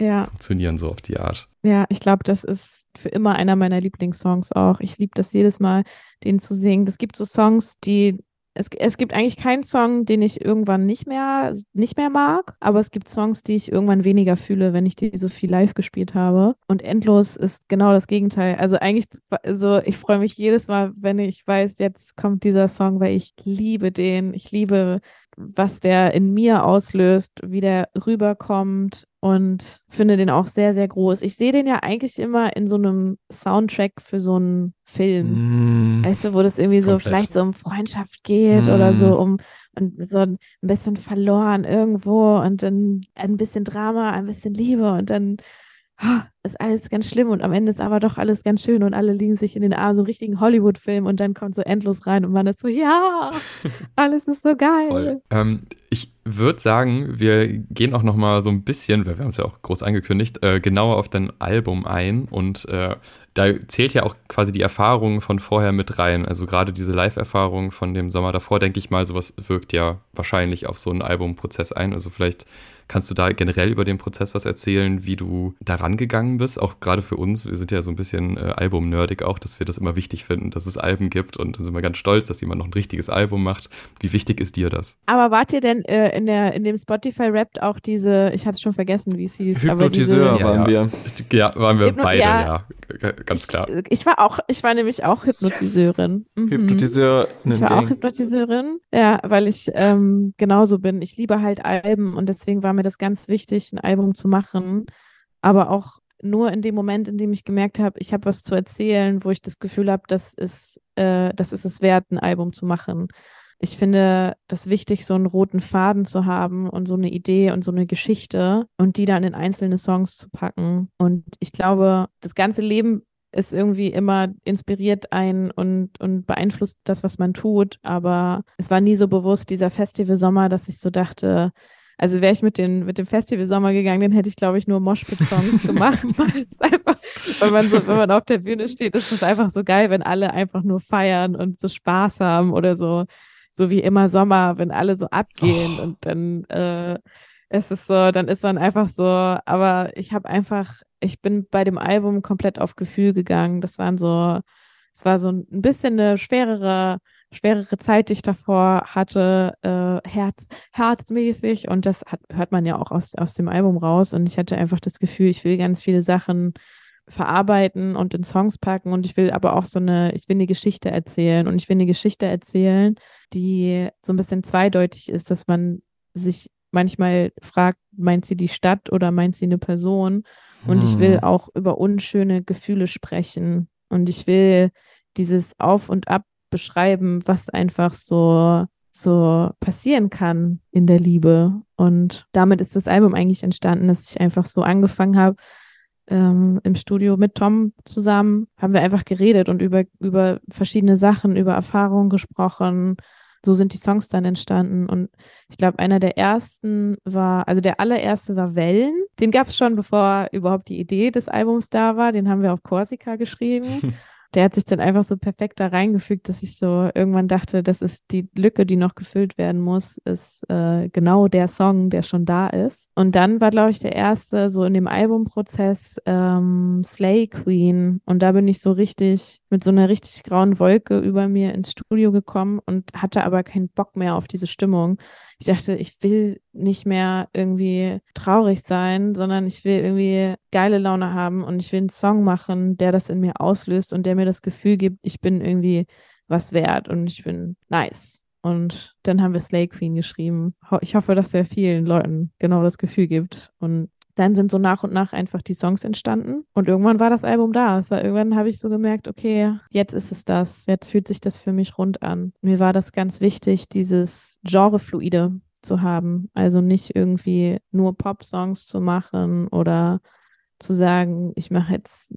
ja. funktionieren so auf die Art. Ja, ich glaube, das ist für immer einer meiner Lieblingssongs auch. Ich liebe das jedes Mal, den zu singen. Es gibt so Songs, die es, es gibt eigentlich keinen Song, den ich irgendwann nicht mehr, nicht mehr mag, aber es gibt Songs, die ich irgendwann weniger fühle, wenn ich die so viel live gespielt habe. Und Endlos ist genau das Gegenteil. Also eigentlich, also ich freue mich jedes Mal, wenn ich weiß, jetzt kommt dieser Song, weil ich liebe den. Ich liebe was der in mir auslöst, wie der rüberkommt und finde den auch sehr, sehr groß. Ich sehe den ja eigentlich immer in so einem Soundtrack für so einen Film. Mm, weißt du, wo das irgendwie komplett. so vielleicht so um Freundschaft geht mm. oder so mm. um und so ein bisschen verloren irgendwo und dann ein bisschen Drama, ein bisschen Liebe und dann ist alles ganz schlimm und am Ende ist aber doch alles ganz schön und alle liegen sich in den Armen, so einen richtigen Hollywood-Film und dann kommt so endlos rein und man ist so, ja, alles ist so geil. Ähm, ich würde sagen, wir gehen auch noch mal so ein bisschen, weil wir haben es ja auch groß angekündigt, äh, genauer auf dein Album ein und äh, da zählt ja auch quasi die Erfahrung von vorher mit rein. Also gerade diese Live-Erfahrung von dem Sommer davor, denke ich mal, sowas wirkt ja wahrscheinlich auf so einen Albumprozess ein. Also vielleicht Kannst du da generell über den Prozess was erzählen, wie du daran gegangen bist? Auch gerade für uns, wir sind ja so ein bisschen äh, Album-nerdig auch, dass wir das immer wichtig finden, dass es Alben gibt und dann sind wir ganz stolz, dass jemand noch ein richtiges Album macht. Wie wichtig ist dir das? Aber wart ihr denn äh, in, der, in dem Spotify-Rap auch diese, ich hatte schon vergessen, wie es hieß. Hypnotiseur diese, waren ja, wir. Ja, waren wir Hypno beide, ja. ja. Ganz klar. Ich, ich, war auch, ich war nämlich auch Hypnotiseurin. Yes. Mhm. Hypnotiseur. Ich war auch Hypnotiseurin, ja, weil ich ähm, genauso bin. Ich liebe halt Alben und deswegen war mir das ganz wichtig, ein Album zu machen, aber auch nur in dem Moment, in dem ich gemerkt habe, ich habe was zu erzählen, wo ich das Gefühl habe, das ist, äh, das ist es wert, ein Album zu machen. Ich finde das wichtig, so einen roten Faden zu haben und so eine Idee und so eine Geschichte und die dann in einzelne Songs zu packen. Und ich glaube, das ganze Leben ist irgendwie immer inspiriert ein und, und beeinflusst das, was man tut. Aber es war nie so bewusst, dieser Festival-Sommer, dass ich so dachte, also wäre ich mit, den, mit dem Festival Sommer gegangen, dann hätte ich, glaube ich, nur Moshpit-Songs gemacht, weil es einfach, wenn man so, wenn man auf der Bühne steht, ist es einfach so geil, wenn alle einfach nur feiern und so Spaß haben oder so, so wie immer Sommer, wenn alle so abgehen oh. und dann äh, ist es so, dann ist man einfach so, aber ich habe einfach, ich bin bei dem Album komplett auf Gefühl gegangen. Das waren so, es war so ein bisschen eine schwerere schwerere Zeit, die ich davor hatte, äh, Herz, herzmäßig. Und das hat, hört man ja auch aus, aus dem Album raus. Und ich hatte einfach das Gefühl, ich will ganz viele Sachen verarbeiten und in Songs packen. Und ich will aber auch so eine, ich will eine Geschichte erzählen. Und ich will eine Geschichte erzählen, die so ein bisschen zweideutig ist, dass man sich manchmal fragt, meint sie die Stadt oder meint sie eine Person? Und hm. ich will hm. auch über unschöne Gefühle sprechen. Und ich will dieses Auf und Ab beschreiben, was einfach so so passieren kann in der Liebe. Und damit ist das Album eigentlich entstanden, dass ich einfach so angefangen habe, ähm, im Studio mit Tom zusammen, haben wir einfach geredet und über, über verschiedene Sachen, über Erfahrungen gesprochen. So sind die Songs dann entstanden. Und ich glaube, einer der ersten war, also der allererste war Wellen. Den gab es schon, bevor überhaupt die Idee des Albums da war. Den haben wir auf Korsika geschrieben. der hat sich dann einfach so perfekt da reingefügt, dass ich so irgendwann dachte, das ist die Lücke, die noch gefüllt werden muss, ist äh, genau der Song, der schon da ist. Und dann war, glaube ich, der erste so in dem Albumprozess ähm, Slay Queen. Und da bin ich so richtig mit so einer richtig grauen Wolke über mir ins Studio gekommen und hatte aber keinen Bock mehr auf diese Stimmung ich dachte, ich will nicht mehr irgendwie traurig sein, sondern ich will irgendwie geile Laune haben und ich will einen Song machen, der das in mir auslöst und der mir das Gefühl gibt, ich bin irgendwie was wert und ich bin nice. Und dann haben wir Slay Queen geschrieben. Ich hoffe, dass er vielen Leuten genau das Gefühl gibt. Und dann sind so nach und nach einfach die Songs entstanden und irgendwann war das Album da. Es war, irgendwann habe ich so gemerkt, okay, jetzt ist es das. Jetzt fühlt sich das für mich rund an. Mir war das ganz wichtig, dieses Genrefluide zu haben. Also nicht irgendwie nur Pop-Songs zu machen oder zu sagen, ich mache jetzt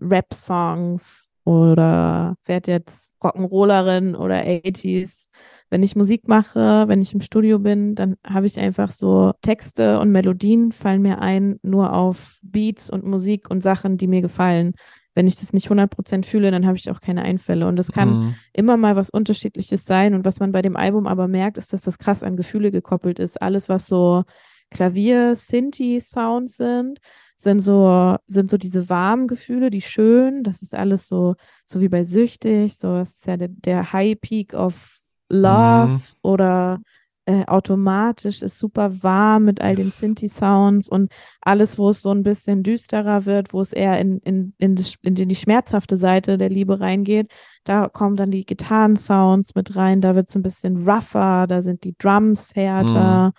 Rap-Songs oder werde jetzt Rock'n'Rollerin oder 80s wenn ich Musik mache, wenn ich im Studio bin, dann habe ich einfach so Texte und Melodien fallen mir ein, nur auf Beats und Musik und Sachen, die mir gefallen. Wenn ich das nicht 100% fühle, dann habe ich auch keine Einfälle. Und das kann mhm. immer mal was Unterschiedliches sein. Und was man bei dem Album aber merkt, ist, dass das krass an Gefühle gekoppelt ist. Alles, was so Klavier, Synthi-Sounds sind, sind so, sind so diese warmen Gefühle, die schön. Das ist alles so, so wie bei Süchtig. So, das ist ja der, der High Peak of Love mhm. oder äh, automatisch ist super warm mit all den Synthi-Sounds und alles, wo es so ein bisschen düsterer wird, wo es eher in, in, in, das, in die schmerzhafte Seite der Liebe reingeht, da kommen dann die Gitarren-Sounds mit rein, da wird es ein bisschen rougher, da sind die Drums härter. Mhm.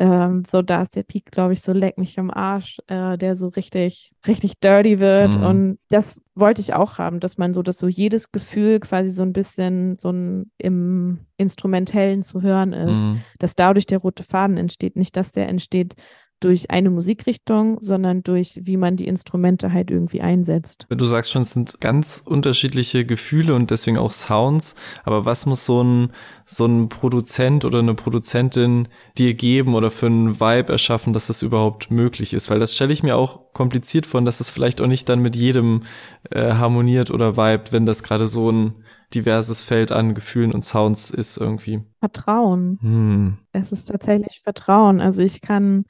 Ähm, so, da ist der Peak, glaube ich, so leck mich am Arsch, äh, der so richtig, richtig dirty wird. Mhm. Und das wollte ich auch haben, dass man so, dass so jedes Gefühl quasi so ein bisschen so ein im Instrumentellen zu hören ist, mhm. dass dadurch der rote Faden entsteht. Nicht, dass der entsteht durch eine Musikrichtung, sondern durch, wie man die Instrumente halt irgendwie einsetzt. Du sagst schon, es sind ganz unterschiedliche Gefühle und deswegen auch Sounds. Aber was muss so ein, so ein Produzent oder eine Produzentin dir geben oder für einen Vibe erschaffen, dass das überhaupt möglich ist? Weil das stelle ich mir auch kompliziert vor, dass es vielleicht auch nicht dann mit jedem äh, harmoniert oder vibet, wenn das gerade so ein diverses Feld an Gefühlen und Sounds ist irgendwie. Vertrauen. Hm. Es ist tatsächlich Vertrauen. Also ich kann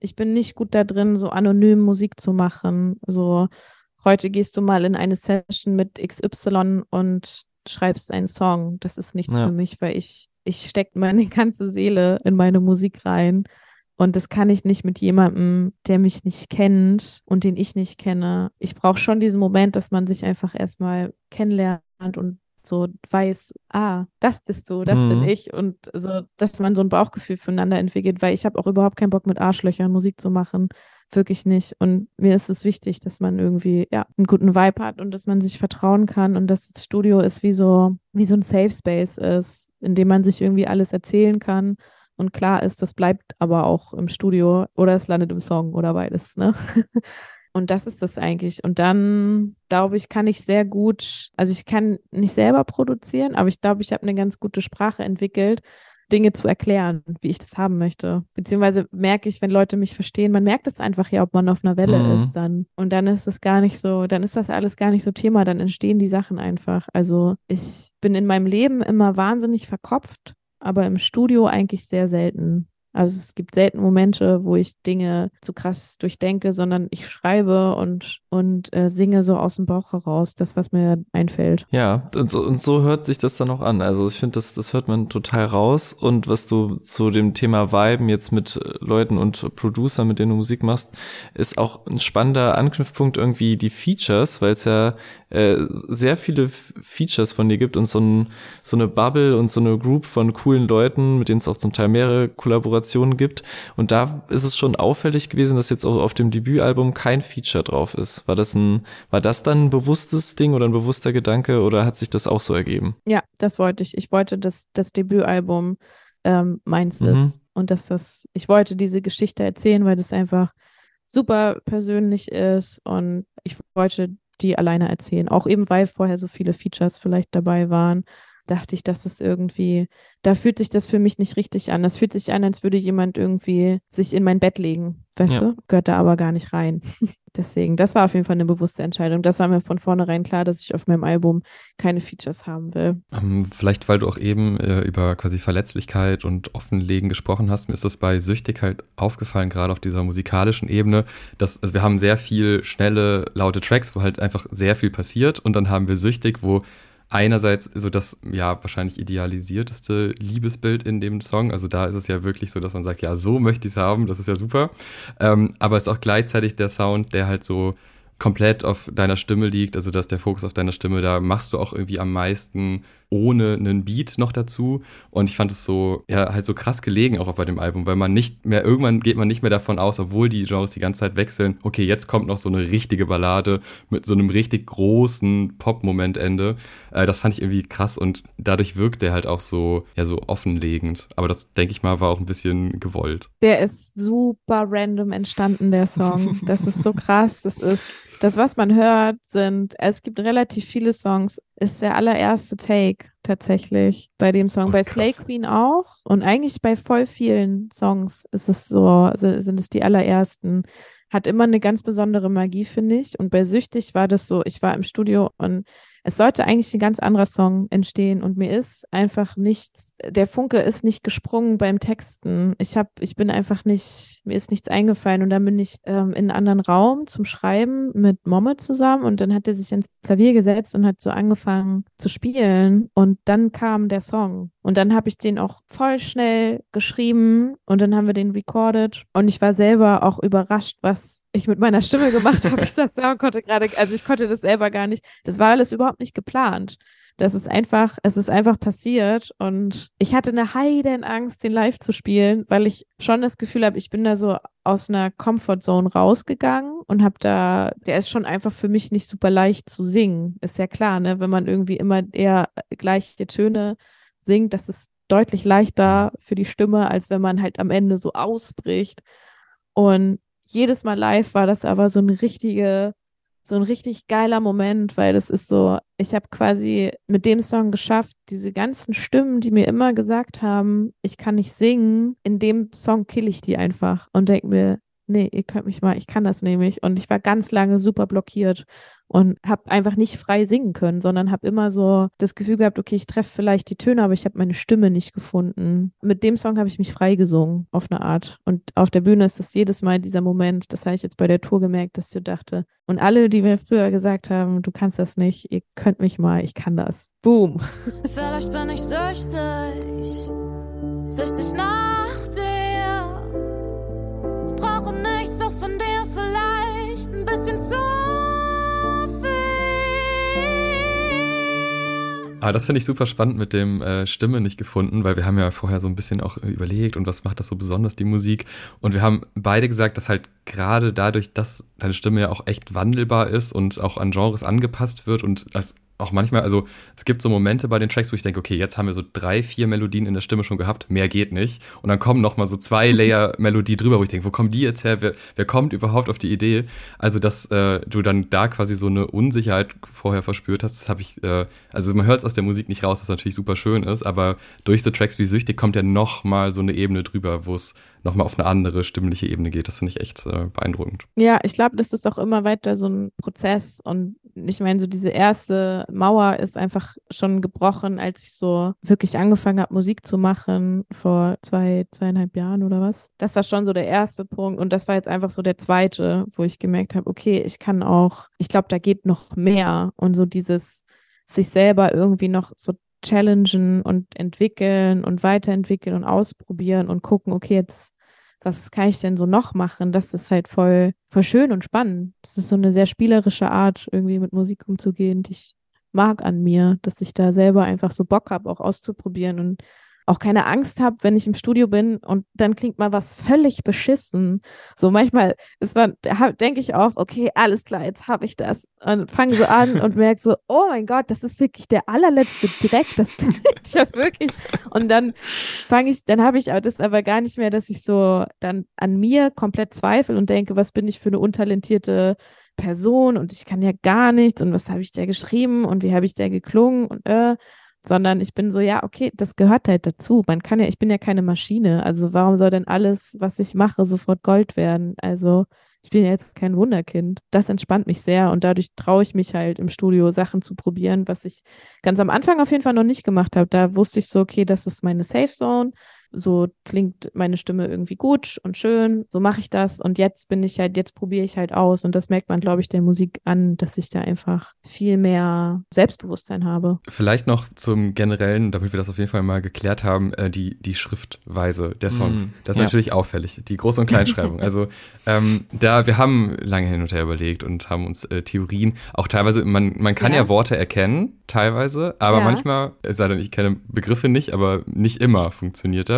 ich bin nicht gut da drin, so anonym Musik zu machen. So, heute gehst du mal in eine Session mit XY und schreibst einen Song. Das ist nichts ja. für mich, weil ich, ich stecke meine ganze Seele in meine Musik rein. Und das kann ich nicht mit jemandem, der mich nicht kennt und den ich nicht kenne. Ich brauche schon diesen Moment, dass man sich einfach erstmal kennenlernt und so weiß, ah, das bist du, das mhm. bin ich und so, dass man so ein Bauchgefühl füreinander entwickelt, weil ich habe auch überhaupt keinen Bock mit Arschlöchern Musik zu machen, wirklich nicht und mir ist es wichtig, dass man irgendwie ja einen guten Vibe hat und dass man sich vertrauen kann und dass das Studio ist wie so wie so ein Safe Space ist, in dem man sich irgendwie alles erzählen kann und klar ist, das bleibt aber auch im Studio oder es landet im Song oder beides, ne? Und das ist das eigentlich. Und dann, glaube ich, kann ich sehr gut, also ich kann nicht selber produzieren, aber ich glaube, ich habe eine ganz gute Sprache entwickelt, Dinge zu erklären, wie ich das haben möchte. Beziehungsweise merke ich, wenn Leute mich verstehen, man merkt es einfach ja, ob man auf einer Welle mhm. ist dann. Und dann ist es gar nicht so, dann ist das alles gar nicht so Thema, dann entstehen die Sachen einfach. Also ich bin in meinem Leben immer wahnsinnig verkopft, aber im Studio eigentlich sehr selten. Also es gibt selten Momente, wo ich Dinge zu krass durchdenke, sondern ich schreibe und, und äh, singe so aus dem Bauch heraus, das, was mir einfällt. Ja, und so, und so hört sich das dann auch an. Also ich finde, das, das hört man total raus. Und was du zu dem Thema Viben jetzt mit Leuten und Producer, mit denen du Musik machst, ist auch ein spannender Anknüpfpunkt irgendwie die Features, weil es ja äh, sehr viele Features von dir gibt und so, ein, so eine Bubble und so eine Group von coolen Leuten, mit denen es auch zum Teil mehrere Kollaborationen Kollaborationen gibt. Und da ist es schon auffällig gewesen, dass jetzt auch auf dem Debütalbum kein Feature drauf ist. War das ein, war das dann ein bewusstes Ding oder ein bewusster Gedanke oder hat sich das auch so ergeben? Ja, das wollte ich. Ich wollte, dass das Debütalbum ähm, meins mhm. ist. Und dass das, ich wollte diese Geschichte erzählen, weil das einfach super persönlich ist und ich wollte die alleine erzählen. Auch eben, weil vorher so viele Features vielleicht dabei waren dachte ich, dass es irgendwie, da fühlt sich das für mich nicht richtig an. Das fühlt sich an, als würde jemand irgendwie sich in mein Bett legen. Weißt ja. du? Gehört da aber gar nicht rein. Deswegen, das war auf jeden Fall eine bewusste Entscheidung. Das war mir von vornherein klar, dass ich auf meinem Album keine Features haben will. Ähm, vielleicht, weil du auch eben äh, über quasi Verletzlichkeit und Offenlegen gesprochen hast, mir ist das bei Süchtig halt aufgefallen, gerade auf dieser musikalischen Ebene, dass, also wir haben sehr viel schnelle, laute Tracks, wo halt einfach sehr viel passiert und dann haben wir Süchtig, wo einerseits so das ja wahrscheinlich idealisierteste Liebesbild in dem Song. Also da ist es ja wirklich so, dass man sagt, ja, so möchte ich es haben, das ist ja super. Ähm, aber es ist auch gleichzeitig der Sound, der halt so komplett auf deiner Stimme liegt, also dass der Fokus auf deiner Stimme, da machst du auch irgendwie am meisten ohne einen Beat noch dazu. Und ich fand es so, ja, halt so krass gelegen auch bei dem Album, weil man nicht mehr, irgendwann geht man nicht mehr davon aus, obwohl die Genres die ganze Zeit wechseln, okay, jetzt kommt noch so eine richtige Ballade mit so einem richtig großen Pop-Momentende. Äh, das fand ich irgendwie krass und dadurch wirkt der halt auch so, ja, so offenlegend. Aber das, denke ich mal, war auch ein bisschen gewollt. Der ist super random entstanden, der Song. Das ist so krass. Das ist das, was man hört, sind, es gibt relativ viele Songs, ist der allererste Take tatsächlich bei dem Song. Oh, bei Slay Queen auch. Und eigentlich bei voll vielen Songs ist es so, sind es die allerersten. Hat immer eine ganz besondere Magie, finde ich. Und bei Süchtig war das so, ich war im Studio und es sollte eigentlich ein ganz anderer Song entstehen und mir ist einfach nichts, der Funke ist nicht gesprungen beim Texten. Ich habe, ich bin einfach nicht, mir ist nichts eingefallen und dann bin ich ähm, in einen anderen Raum zum Schreiben mit Momme zusammen und dann hat er sich ins Klavier gesetzt und hat so angefangen zu spielen und dann kam der Song und dann habe ich den auch voll schnell geschrieben und dann haben wir den recorded. Und ich war selber auch überrascht, was ich mit meiner Stimme gemacht habe. Ich das konnte gerade, also ich konnte das selber gar nicht. Das war alles überhaupt nicht geplant. Das ist einfach, es ist einfach passiert und ich hatte eine Heidenangst, den live zu spielen, weil ich schon das Gefühl habe, ich bin da so aus einer Comfortzone rausgegangen und habe da, der ist schon einfach für mich nicht super leicht zu singen. Ist ja klar, ne, wenn man irgendwie immer eher gleiche Töne singt, das ist deutlich leichter für die Stimme, als wenn man halt am Ende so ausbricht. Und jedes Mal live war das aber so eine richtige, so ein richtig geiler Moment, weil das ist so, ich habe quasi mit dem Song geschafft, diese ganzen Stimmen, die mir immer gesagt haben, ich kann nicht singen, in dem Song kill ich die einfach und denke mir, nee, ihr könnt mich mal, ich kann das nämlich. Und ich war ganz lange super blockiert und habe einfach nicht frei singen können, sondern habe immer so das Gefühl gehabt, okay, ich treffe vielleicht die Töne, aber ich habe meine Stimme nicht gefunden. Mit dem Song habe ich mich frei gesungen, auf eine Art. Und auf der Bühne ist das jedes Mal dieser Moment, das habe ich jetzt bei der Tour gemerkt, dass ich dachte, und alle, die mir früher gesagt haben, du kannst das nicht, ihr könnt mich mal, ich kann das. Boom. Vielleicht bin ich süchtig, süchtig nach dir. Aber das finde ich super spannend mit dem äh, Stimme nicht gefunden, weil wir haben ja vorher so ein bisschen auch überlegt und was macht das so besonders, die Musik. Und wir haben beide gesagt, dass halt gerade dadurch, dass deine Stimme ja auch echt wandelbar ist und auch an Genres angepasst wird und als auch manchmal, also es gibt so Momente bei den Tracks, wo ich denke, okay, jetzt haben wir so drei, vier Melodien in der Stimme schon gehabt, mehr geht nicht. Und dann kommen noch mal so zwei Layer Melodie drüber, wo ich denke, wo kommen die jetzt her? Wer, wer kommt überhaupt auf die Idee? Also, dass äh, du dann da quasi so eine Unsicherheit vorher verspürt hast, das habe ich, äh, also man hört es aus der Musik nicht raus, was natürlich super schön ist, aber durch so Tracks wie Süchtig kommt ja noch mal so eine Ebene drüber, wo es noch mal auf eine andere stimmliche Ebene geht. Das finde ich echt äh, beeindruckend. Ja, ich glaube, das ist auch immer weiter so ein Prozess und ich meine, so diese erste Mauer ist einfach schon gebrochen, als ich so wirklich angefangen habe, Musik zu machen vor zwei, zweieinhalb Jahren oder was. Das war schon so der erste Punkt und das war jetzt einfach so der zweite, wo ich gemerkt habe, okay, ich kann auch, ich glaube, da geht noch mehr und so dieses sich selber irgendwie noch so challengen und entwickeln und weiterentwickeln und ausprobieren und gucken, okay, jetzt was kann ich denn so noch machen? Das ist halt voll, voll schön und spannend. Das ist so eine sehr spielerische Art, irgendwie mit Musik umzugehen, die ich mag an mir, dass ich da selber einfach so Bock habe, auch auszuprobieren und auch keine Angst habe, wenn ich im Studio bin und dann klingt mal was völlig beschissen. So manchmal ist man, denke ich auch, okay, alles klar, jetzt habe ich das und fange so an und merke so, oh mein Gott, das ist wirklich der allerletzte Dreck, das ich ja wirklich. Und dann fange ich, dann habe ich das aber gar nicht mehr, dass ich so dann an mir komplett zweifle und denke, was bin ich für eine untalentierte Person und ich kann ja gar nichts und was habe ich da geschrieben und wie habe ich da geklungen und äh, sondern ich bin so, ja, okay, das gehört halt dazu. Man kann ja, ich bin ja keine Maschine. Also warum soll denn alles, was ich mache, sofort Gold werden? Also ich bin ja jetzt kein Wunderkind. Das entspannt mich sehr und dadurch traue ich mich halt im Studio Sachen zu probieren, was ich ganz am Anfang auf jeden Fall noch nicht gemacht habe. Da wusste ich so, okay, das ist meine Safe Zone so klingt meine Stimme irgendwie gut und schön, so mache ich das und jetzt bin ich halt, jetzt probiere ich halt aus und das merkt man, glaube ich, der Musik an, dass ich da einfach viel mehr Selbstbewusstsein habe. Vielleicht noch zum generellen, damit wir das auf jeden Fall mal geklärt haben, äh, die, die Schriftweise der Songs. Mm, das ist ja. natürlich auffällig, die Groß- und Kleinschreibung. also ähm, da, wir haben lange hin und her überlegt und haben uns äh, Theorien, auch teilweise, man, man kann ja, ja Worte erkennen, teilweise, aber ja. manchmal, es sei denn, ich kenne Begriffe nicht, aber nicht immer funktioniert das.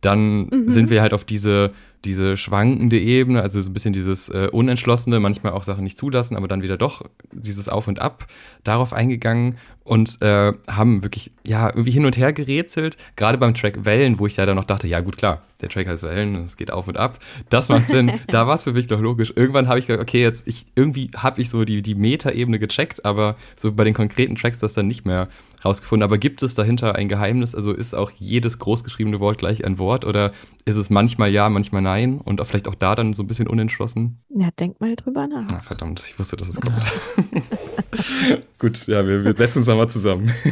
Dann mhm. sind wir halt auf diese diese schwankende Ebene, also so ein bisschen dieses äh, Unentschlossene, manchmal auch Sachen nicht zulassen, aber dann wieder doch dieses Auf und Ab darauf eingegangen und äh, haben wirklich, ja, irgendwie hin und her gerätselt. Gerade beim Track Wellen, wo ich ja dann noch dachte, ja gut, klar, der Track heißt Wellen, es geht auf und ab. Das macht Sinn. da war es für mich noch logisch. Irgendwann habe ich gedacht, okay, jetzt, ich, irgendwie habe ich so die, die Meta-Ebene gecheckt, aber so bei den konkreten Tracks das dann nicht mehr rausgefunden. Aber gibt es dahinter ein Geheimnis? Also ist auch jedes großgeschriebene Wort gleich ein Wort oder ist es manchmal ja, manchmal nein und auch vielleicht auch da dann so ein bisschen unentschlossen? Ja, denk mal drüber nach. Ah, verdammt, ich wusste, dass es kommt. Gut, ja, wir, wir setzen uns nochmal zusammen.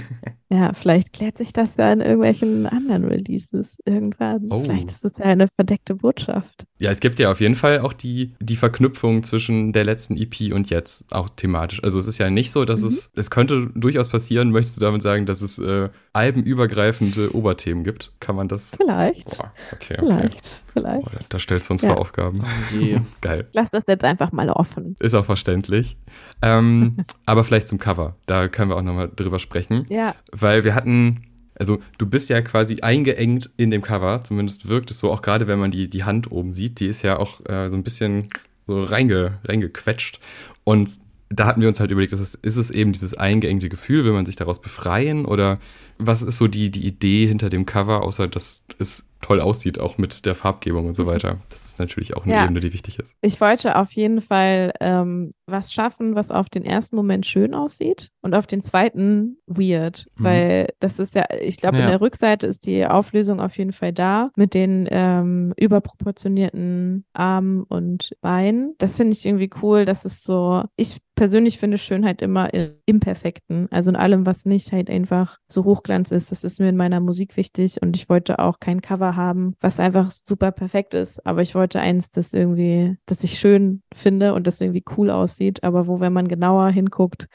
Ja, vielleicht klärt sich das ja in irgendwelchen anderen Releases irgendwann. Oh. Vielleicht ist es ja eine verdeckte Botschaft. Ja, es gibt ja auf jeden Fall auch die, die Verknüpfung zwischen der letzten EP und jetzt auch thematisch. Also es ist ja nicht so, dass mhm. es, es könnte durchaus passieren, möchtest du damit sagen, dass es äh, albenübergreifende Oberthemen gibt? Kann man das? Vielleicht. Boah, okay, okay. Vielleicht. Vielleicht. Oh, da stellst du uns ja. vor Aufgaben. Oh je. Geil. Lass das jetzt einfach mal offen. Ist auch verständlich. Ähm, aber vielleicht zum Cover. Da können wir auch nochmal drüber sprechen. Ja. Weil wir hatten also du bist ja quasi eingeengt in dem Cover, zumindest wirkt es so, auch gerade wenn man die, die Hand oben sieht, die ist ja auch äh, so ein bisschen so reinge, reingequetscht. Und da hatten wir uns halt überlegt, ist es, ist es eben dieses eingeengte Gefühl, will man sich daraus befreien? Oder was ist so die, die Idee hinter dem Cover, außer dass es toll aussieht, auch mit der Farbgebung und so mhm. weiter. Das ist natürlich auch eine ja. Ebene, die wichtig ist. Ich wollte auf jeden Fall ähm, was schaffen, was auf den ersten Moment schön aussieht und auf den zweiten weird, mhm. weil das ist ja, ich glaube, ja. in der Rückseite ist die Auflösung auf jeden Fall da mit den ähm, überproportionierten Armen und Beinen. Das finde ich irgendwie cool. Das ist so, ich persönlich finde Schönheit immer im Perfekten, also in allem, was nicht halt einfach so Hochglanz ist. Das ist mir in meiner Musik wichtig und ich wollte auch kein Cover haben, was einfach super perfekt ist. Aber ich wollte eins, das irgendwie, das ich schön finde und das irgendwie cool aussieht, aber wo, wenn man genauer hinguckt,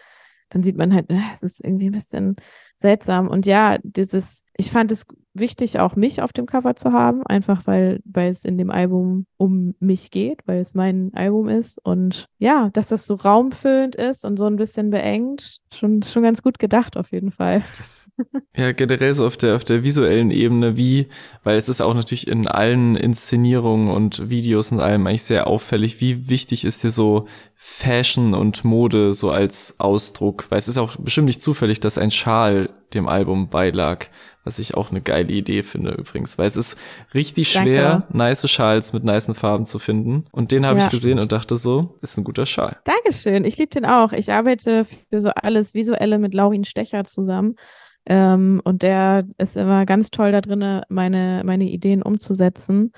dann sieht man halt, äh, es ist irgendwie ein bisschen seltsam. Und ja, dieses, ich fand es wichtig, auch mich auf dem Cover zu haben, einfach weil, weil es in dem Album um mich geht, weil es mein Album ist. Und ja, dass das so raumfüllend ist und so ein bisschen beengt, schon, schon ganz gut gedacht auf jeden Fall. Ja, generell so auf der, auf der visuellen Ebene, wie, weil es ist auch natürlich in allen Inszenierungen und Videos und allem eigentlich sehr auffällig, wie wichtig ist dir so Fashion und Mode so als Ausdruck, weil es ist auch bestimmt nicht zufällig, dass ein Schal dem Album beilag was ich auch eine geile Idee finde übrigens, weil es ist richtig Danke. schwer, nice Schals mit niceen Farben zu finden. Und den habe ja, ich gesehen stimmt. und dachte so, ist ein guter Schal. Dankeschön, ich liebe den auch. Ich arbeite für so alles Visuelle mit Laurin Stecher zusammen. Ähm, und der ist immer ganz toll da drin, meine, meine Ideen umzusetzen.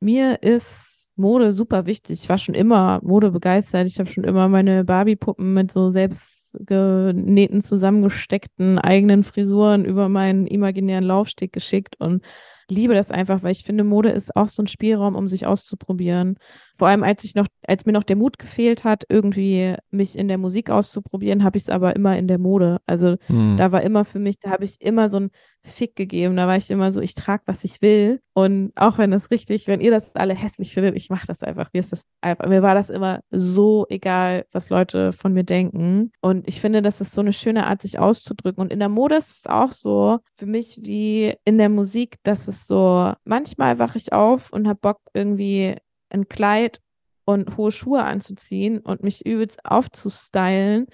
Mir ist Mode super wichtig. Ich war schon immer Mode begeistert. Ich habe schon immer meine Barbie-Puppen mit so selbst genähten, zusammengesteckten eigenen Frisuren über meinen imaginären Laufsteg geschickt und liebe das einfach, weil ich finde, Mode ist auch so ein Spielraum, um sich auszuprobieren. Vor allem, als ich noch, als mir noch der Mut gefehlt hat, irgendwie mich in der Musik auszuprobieren, habe ich es aber immer in der Mode. Also hm. da war immer für mich, da habe ich immer so ein Fick gegeben. Da war ich immer so, ich trage, was ich will. Und auch wenn das richtig, wenn ihr das alle hässlich findet, ich mache das einfach. Mir ist das einfach, mir war das immer so egal, was Leute von mir denken. Und ich finde, das ist so eine schöne Art, sich auszudrücken. Und in der Mode ist es auch so, für mich wie in der Musik, dass es so, manchmal wache ich auf und habe Bock irgendwie ein Kleid und hohe Schuhe anzuziehen und mich übelst aufzustylen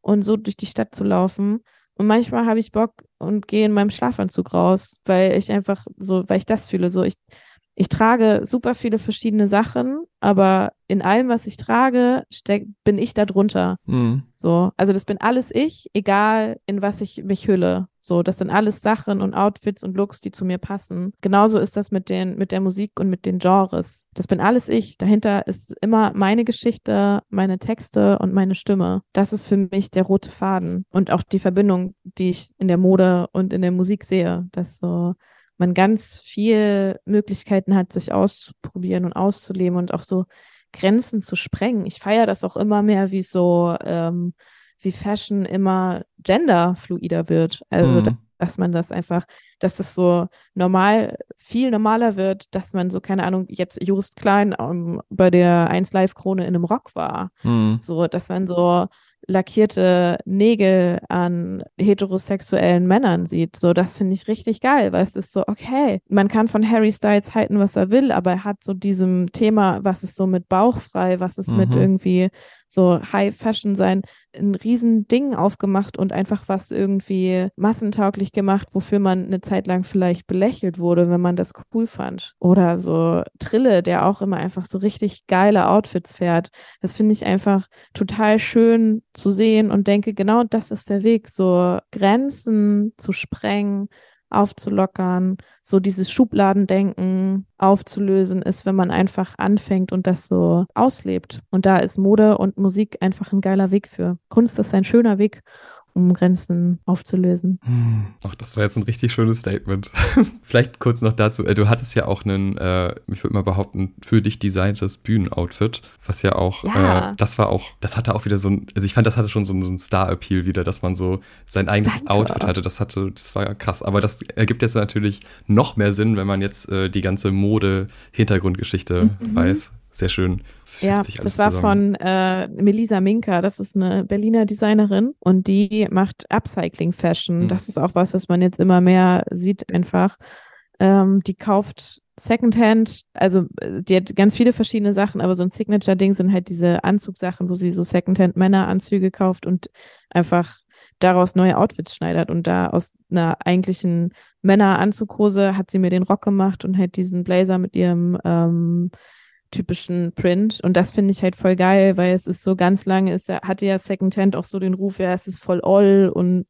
und so durch die Stadt zu laufen. Und manchmal habe ich Bock und gehe in meinem Schlafanzug raus, weil ich einfach so, weil ich das fühle. So, ich, ich trage super viele verschiedene Sachen, aber in allem, was ich trage, steck, bin ich da drunter. Mhm. So, also das bin alles ich, egal in was ich mich hülle. So, das sind alles Sachen und Outfits und Looks, die zu mir passen. Genauso ist das mit den, mit der Musik und mit den Genres. Das bin alles ich. Dahinter ist immer meine Geschichte, meine Texte und meine Stimme. Das ist für mich der rote Faden und auch die Verbindung, die ich in der Mode und in der Musik sehe. Das so, man ganz viel Möglichkeiten hat, sich auszuprobieren und auszuleben und auch so Grenzen zu sprengen. Ich feiere das auch immer mehr, wie so, ähm, wie Fashion immer genderfluider wird. Also, mhm. dass man das einfach, dass es so normal, viel normaler wird, dass man so, keine Ahnung, jetzt Just Klein um, bei der 1 Live Krone in einem Rock war. Mhm. So, dass man so, lackierte Nägel an heterosexuellen Männern sieht. So, das finde ich richtig geil, weil es ist so, okay, man kann von Harry Styles halten, was er will, aber er hat so diesem Thema, was ist so mit bauchfrei, was ist mhm. mit irgendwie so High Fashion sein, ein riesen Ding aufgemacht und einfach was irgendwie massentauglich gemacht, wofür man eine Zeit lang vielleicht belächelt wurde, wenn man das cool fand. Oder so Trille, der auch immer einfach so richtig geile Outfits fährt. Das finde ich einfach total schön zu sehen und denke, genau das ist der Weg, so Grenzen zu sprengen, aufzulockern, so dieses Schubladendenken aufzulösen ist, wenn man einfach anfängt und das so auslebt. Und da ist Mode und Musik einfach ein geiler Weg für. Kunst ist ein schöner Weg um Grenzen aufzulösen. Hm. Ach, das war jetzt ein richtig schönes Statement. Vielleicht kurz noch dazu. Äh, du hattest ja auch einen, äh, ich würde mal behaupten, für dich designtes Bühnenoutfit, was ja auch, ja. Äh, das war auch, das hatte auch wieder so ein, also ich fand, das hatte schon so, so einen Star-Appeal wieder, dass man so sein eigenes Danke. Outfit hatte. Das hatte, das war krass. Aber das ergibt jetzt natürlich noch mehr Sinn, wenn man jetzt äh, die ganze Mode-Hintergrundgeschichte mhm. weiß. Sehr schön. Das ja, das war zusammen. von äh, Melisa Minka. Das ist eine Berliner Designerin und die macht Upcycling Fashion. Mhm. Das ist auch was, was man jetzt immer mehr sieht einfach. Ähm, die kauft Secondhand, also äh, die hat ganz viele verschiedene Sachen, aber so ein Signature-Ding sind halt diese Anzugsachen, wo sie so Secondhand-Männeranzüge kauft und einfach daraus neue Outfits schneidert. Und da aus einer eigentlichen Männeranzughose hat sie mir den Rock gemacht und halt diesen Blazer mit ihrem ähm, typischen Print. Und das finde ich halt voll geil, weil es ist so ganz lange, ist hatte ja Secondhand auch so den Ruf, ja, es ist voll all und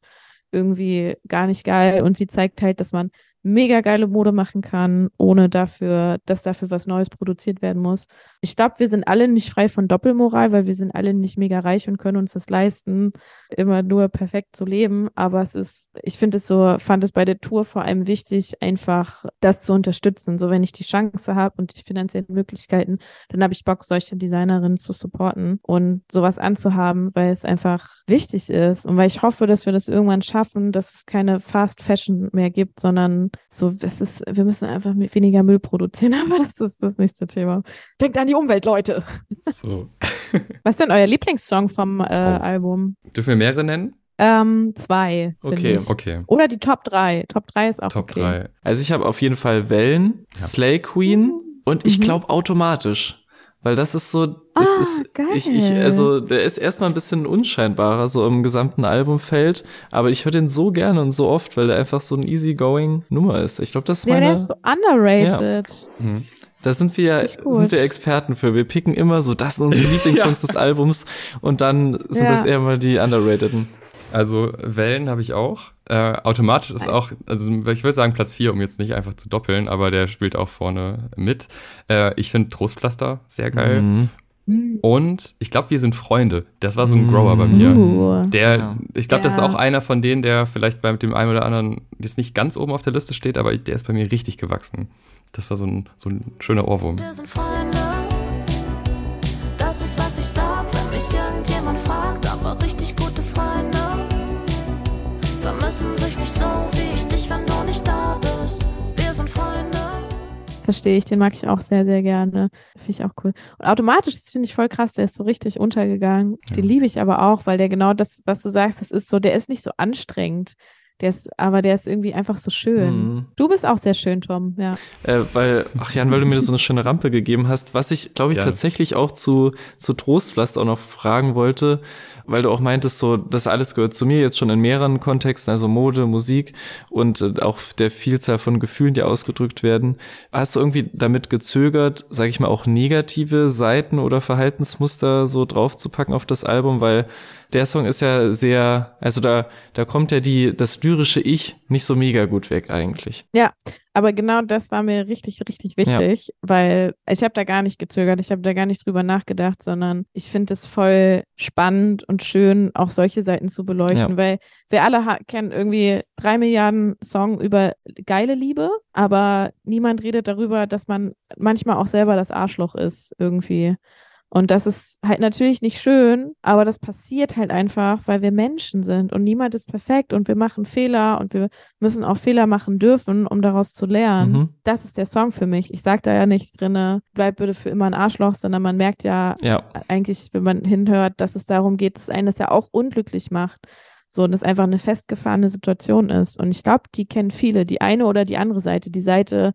irgendwie gar nicht geil. Und sie zeigt halt, dass man mega geile Mode machen kann, ohne dafür, dass dafür was Neues produziert werden muss. Ich glaube, wir sind alle nicht frei von Doppelmoral, weil wir sind alle nicht mega reich und können uns das leisten, immer nur perfekt zu leben. Aber es ist, ich finde es so, fand es bei der Tour vor allem wichtig, einfach das zu unterstützen. So, wenn ich die Chance habe und die finanziellen Möglichkeiten, dann habe ich Bock, solche Designerinnen zu supporten und sowas anzuhaben, weil es einfach wichtig ist und weil ich hoffe, dass wir das irgendwann schaffen, dass es keine Fast Fashion mehr gibt, sondern so, es ist, wir müssen einfach weniger Müll produzieren, aber das ist das nächste Thema. Denkt an die Umwelt, Leute. So. Was ist denn euer Lieblingssong vom äh, oh. Album? Dürfen wir mehrere nennen? Ähm, zwei. Okay, ich. okay. Oder die Top 3. Top 3 ist auch Top okay. 3. Also ich habe auf jeden Fall Wellen, ja. Slay Queen und ich mhm. glaube automatisch. Weil das ist so, das ah, ist, geil. ich, ich, also der ist erstmal ein bisschen unscheinbarer, so im gesamten Albumfeld, aber ich höre den so gerne und so oft, weil der einfach so ein easygoing Nummer ist. Ich glaube, das ist meine. Ja, der ist so underrated. Ja. Mhm. Da sind wir, sind wir Experten für. Wir picken immer so, das sind unsere Lieblingssongs ja. des Albums und dann sind ja. das eher mal die underrateden. Also Wellen habe ich auch. Äh, automatisch ist auch, also ich würde sagen Platz 4, um jetzt nicht einfach zu doppeln, aber der spielt auch vorne mit. Äh, ich finde Trostpflaster sehr geil. Mhm. Und ich glaube, wir sind Freunde. Das war so ein Grower bei mir. Uh, der, ich glaube, ja. das ist auch einer von denen, der vielleicht bei dem einen oder anderen jetzt nicht ganz oben auf der Liste steht, aber der ist bei mir richtig gewachsen. Das war so ein, so ein schöner Ohrwurm. Wir sind Freunde. Das ist, was ich sag, wenn mich irgendjemand fragt, Verstehe ich, den mag ich auch sehr, sehr gerne. Finde ich auch cool. Und automatisch, das finde ich voll krass, der ist so richtig untergegangen. Ja. Den liebe ich aber auch, weil der genau das, was du sagst, das ist so, der ist nicht so anstrengend. Der ist, aber der ist irgendwie einfach so schön. Mhm. Du bist auch sehr schön, Tom, ja. Äh, weil, ach Jan, weil du mir so eine schöne Rampe gegeben hast, was ich, glaube ich, ja. tatsächlich auch zu, zu Trostpflaster auch noch fragen wollte, weil du auch meintest, so, das alles gehört zu mir jetzt schon in mehreren Kontexten, also Mode, Musik und äh, auch der Vielzahl von Gefühlen, die ausgedrückt werden. Hast du irgendwie damit gezögert, sage ich mal, auch negative Seiten oder Verhaltensmuster so draufzupacken auf das Album, weil der Song ist ja sehr, also da, da kommt ja die, das lyrische Ich nicht so mega gut weg eigentlich. Ja, aber genau das war mir richtig, richtig wichtig, ja. weil ich habe da gar nicht gezögert, ich habe da gar nicht drüber nachgedacht, sondern ich finde es voll spannend und schön, auch solche Seiten zu beleuchten, ja. weil wir alle kennen irgendwie drei Milliarden Songs über geile Liebe, aber niemand redet darüber, dass man manchmal auch selber das Arschloch ist irgendwie. Und das ist halt natürlich nicht schön, aber das passiert halt einfach, weil wir Menschen sind und niemand ist perfekt und wir machen Fehler und wir müssen auch Fehler machen dürfen, um daraus zu lernen. Mhm. Das ist der Song für mich. Ich sage da ja nicht drinne, bleib bitte für immer ein Arschloch, sondern man merkt ja, ja. eigentlich, wenn man hinhört, dass es darum geht, dass einen das ja auch unglücklich macht. So, und es einfach eine festgefahrene Situation ist. Und ich glaube, die kennen viele, die eine oder die andere Seite. Die Seite,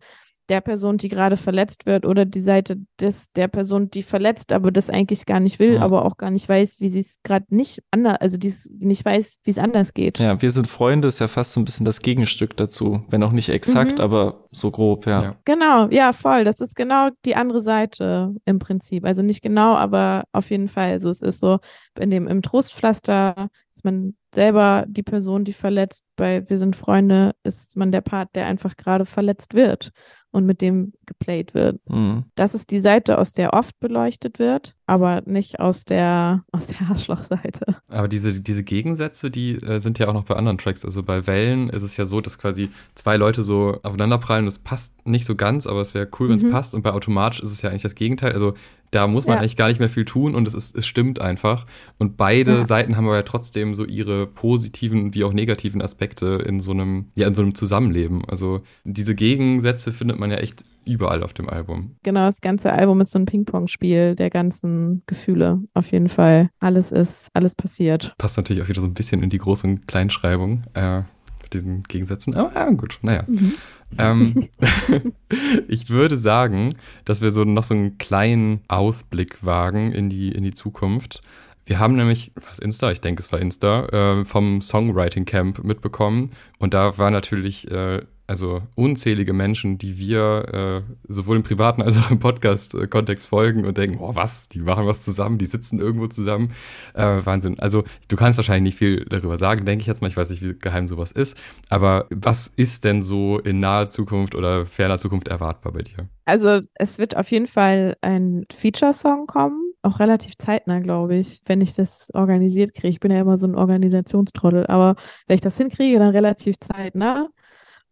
der Person, die gerade verletzt wird, oder die Seite des, der Person, die verletzt, aber das eigentlich gar nicht will, ja. aber auch gar nicht weiß, wie sie es gerade nicht anders, also die nicht weiß, wie es anders geht. Ja, wir sind Freunde ist ja fast so ein bisschen das Gegenstück dazu, wenn auch nicht exakt, mhm. aber so grob, ja. ja. Genau, ja, voll. Das ist genau die andere Seite im Prinzip. Also nicht genau, aber auf jeden Fall. Also es ist so, in dem im Trostpflaster ist man selber die Person, die verletzt. Bei Wir sind Freunde ist man der Part, der einfach gerade verletzt wird und mit dem geplayt wird. Mhm. Das ist die Seite, aus der oft beleuchtet wird, aber nicht aus der, aus der Arschlochseite. Aber diese, diese Gegensätze, die äh, sind ja auch noch bei anderen Tracks. Also bei Wellen ist es ja so, dass quasi zwei Leute so aufeinanderprallen. Das passt nicht so ganz, aber es wäre cool, wenn es mhm. passt. Und bei automatisch ist es ja eigentlich das Gegenteil. Also da muss man ja. eigentlich gar nicht mehr viel tun und es, ist, es stimmt einfach. Und beide ja. Seiten haben aber ja trotzdem so ihre positiven wie auch negativen Aspekte in so einem, ja, in so einem Zusammenleben. Also diese Gegensätze findet man ja echt überall auf dem Album. Genau, das ganze Album ist so ein Ping-Pong-Spiel der ganzen Gefühle. Auf jeden Fall. Alles ist, alles passiert. Passt natürlich auch wieder so ein bisschen in die Groß- und Kleinschreibung. Äh, mit diesen Gegensätzen. Aber ja, gut, naja. Mhm. Ähm, ich würde sagen, dass wir so noch so einen kleinen Ausblick wagen in die, in die Zukunft. Wir haben nämlich, was Insta, ich denke es war Insta, äh, vom Songwriting Camp mitbekommen. Und da war natürlich äh, also unzählige Menschen, die wir äh, sowohl im privaten als auch im Podcast-Kontext folgen und denken, oh was, die machen was zusammen, die sitzen irgendwo zusammen. Äh, Wahnsinn. Also du kannst wahrscheinlich nicht viel darüber sagen, denke ich jetzt mal. Ich weiß nicht, wie geheim sowas ist. Aber was ist denn so in naher Zukunft oder ferner Zukunft erwartbar bei dir? Also es wird auf jeden Fall ein Feature-Song kommen. Auch relativ zeitnah, glaube ich, wenn ich das organisiert kriege. Ich bin ja immer so ein Organisationstrottel, aber wenn ich das hinkriege, dann relativ zeitnah.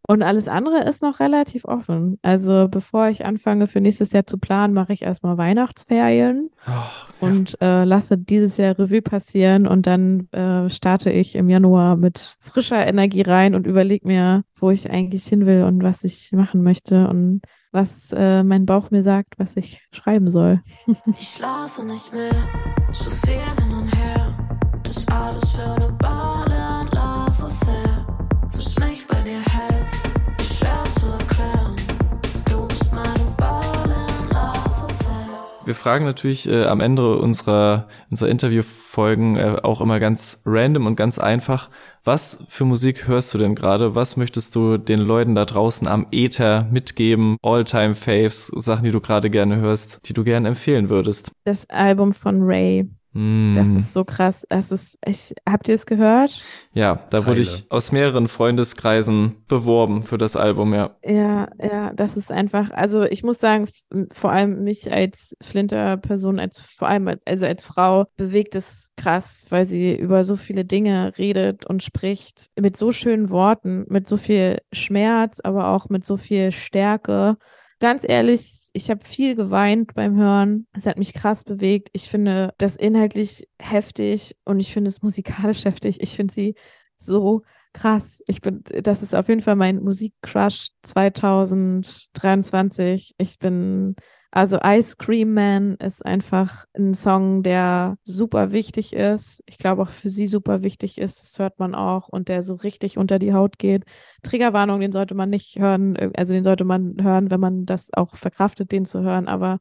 Und alles andere ist noch relativ offen. Also bevor ich anfange für nächstes Jahr zu planen, mache ich erstmal Weihnachtsferien oh, und äh, lasse dieses Jahr Revue passieren und dann äh, starte ich im Januar mit frischer Energie rein und überlege mir, wo ich eigentlich hin will und was ich machen möchte und was äh, mein Bauch mir sagt, was ich schreiben soll. ich schlafe nicht mehr, so viel hin und her, das alles für eine Bade wir fragen natürlich äh, am Ende unserer, unserer Interviewfolgen äh, auch immer ganz random und ganz einfach, was für Musik hörst du denn gerade? Was möchtest du den Leuten da draußen am Ether mitgeben? All-Time Faves, Sachen, die du gerade gerne hörst, die du gerne empfehlen würdest? Das Album von Ray. Mm. Das ist so krass. Es ist, ich, habt ihr es gehört? Ja, da Teile. wurde ich aus mehreren Freundeskreisen beworben für das Album, ja. Ja, ja, das ist einfach, also ich muss sagen, vor allem mich als Flinter-Person, als vor allem, also als Frau, bewegt es krass, weil sie über so viele Dinge redet und spricht, mit so schönen Worten, mit so viel Schmerz, aber auch mit so viel Stärke ganz ehrlich, ich habe viel geweint beim Hören. Es hat mich krass bewegt. Ich finde das inhaltlich heftig und ich finde es musikalisch heftig. Ich finde sie so krass. Ich bin, das ist auf jeden Fall mein Musikcrush 2023. Ich bin Also Ice Cream Man ist einfach ein Song, der super wichtig ist. Ich glaube auch für sie super wichtig ist. Das hört man auch und der so richtig unter die Haut geht. Triggerwarnung, den sollte man nicht hören. Also den sollte man hören, wenn man das auch verkraftet, den zu hören. Aber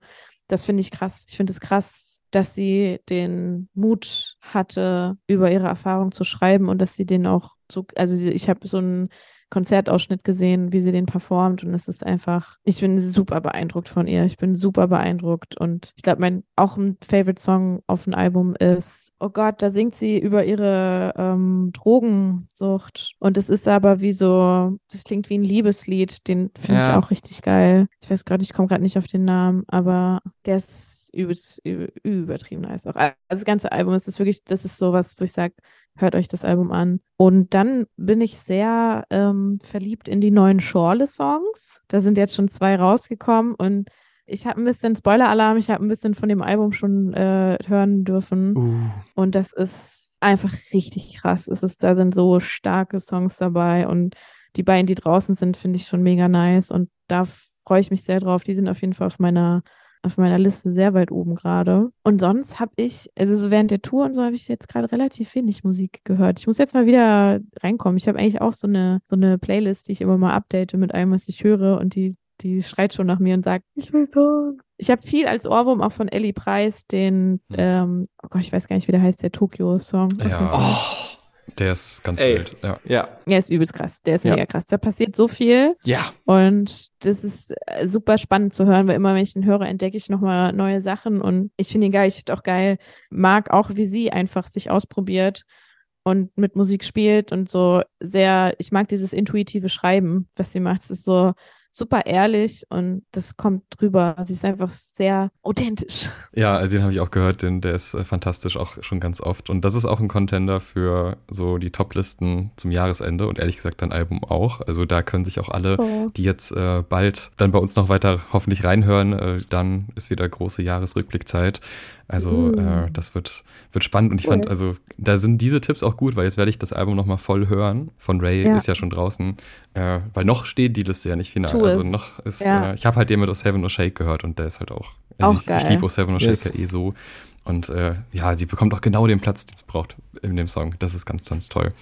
das finde ich krass. Ich finde es krass, dass sie den Mut hatte, über ihre Erfahrung zu schreiben und dass sie den auch so, also ich habe so ein Konzertausschnitt gesehen, wie sie den performt und es ist einfach, ich bin super beeindruckt von ihr. Ich bin super beeindruckt und ich glaube, mein auch ein Favorite Song auf dem Album ist, oh Gott, da singt sie über ihre ähm, Drogensucht und es ist aber wie so, das klingt wie ein Liebeslied, den finde ja. ich auch richtig geil. Ich weiß gerade, ich komme gerade nicht auf den Namen, aber der ist übelst, übertrieben nice auch. Also das ganze Album ist wirklich, das ist sowas, wo ich sage, hört euch das Album an. Und dann bin ich sehr ähm, verliebt in die neuen Schorle-Songs. Da sind jetzt schon zwei rausgekommen und ich habe ein bisschen Spoiler-Alarm, ich habe ein bisschen von dem Album schon äh, hören dürfen. Uh. Und das ist einfach richtig krass. Es ist, da sind so starke Songs dabei und die beiden, die draußen sind, finde ich schon mega nice. Und da freue ich mich sehr drauf. Die sind auf jeden Fall auf meiner auf meiner Liste sehr weit oben gerade. Und sonst habe ich, also so während der Tour und so habe ich jetzt gerade relativ wenig Musik gehört. Ich muss jetzt mal wieder reinkommen. Ich habe eigentlich auch so eine, so eine Playlist, die ich immer mal update mit allem, was ich höre und die, die schreit schon nach mir und sagt, ich will Song. Ich habe viel als Ohrwurm auch von Ellie Preis, den, hm. ähm, oh Gott, ich weiß gar nicht, wie der heißt, der Tokyo-Song. Ja. Oh. Der ist ganz Ey. wild, ja. ja. Er ist übelst krass. Der ist ja. mega krass. Da passiert so viel. Ja. Und das ist äh, super spannend zu hören, weil immer, wenn ich ihn höre, entdecke ich nochmal neue Sachen. Und ich finde ihn geil. Ich finde auch geil, mag auch, wie sie einfach sich ausprobiert und mit Musik spielt und so sehr, ich mag dieses intuitive Schreiben, was sie macht. Es ist so, super ehrlich und das kommt drüber. Sie ist einfach sehr authentisch. Ja, den habe ich auch gehört, den, der ist äh, fantastisch, auch schon ganz oft. Und das ist auch ein Contender für so die Top-Listen zum Jahresende und ehrlich gesagt dein Album auch. Also da können sich auch alle, oh. die jetzt äh, bald dann bei uns noch weiter hoffentlich reinhören, äh, dann ist wieder große Jahresrückblickzeit. Also äh, das wird, wird spannend und ich cool. fand, also da sind diese Tipps auch gut, weil jetzt werde ich das Album nochmal voll hören. Von Ray ja. ist ja schon draußen, äh, weil noch steht die Liste ja nicht final. Tu also es. noch ist, ja. äh, ich habe halt den mit O Seven No Shake gehört und der ist halt auch, also auch ich, ich liebe O Seven No Shake yes. ja eh so. Und äh, ja, sie bekommt auch genau den Platz, den sie braucht in dem Song. Das ist ganz, ganz toll.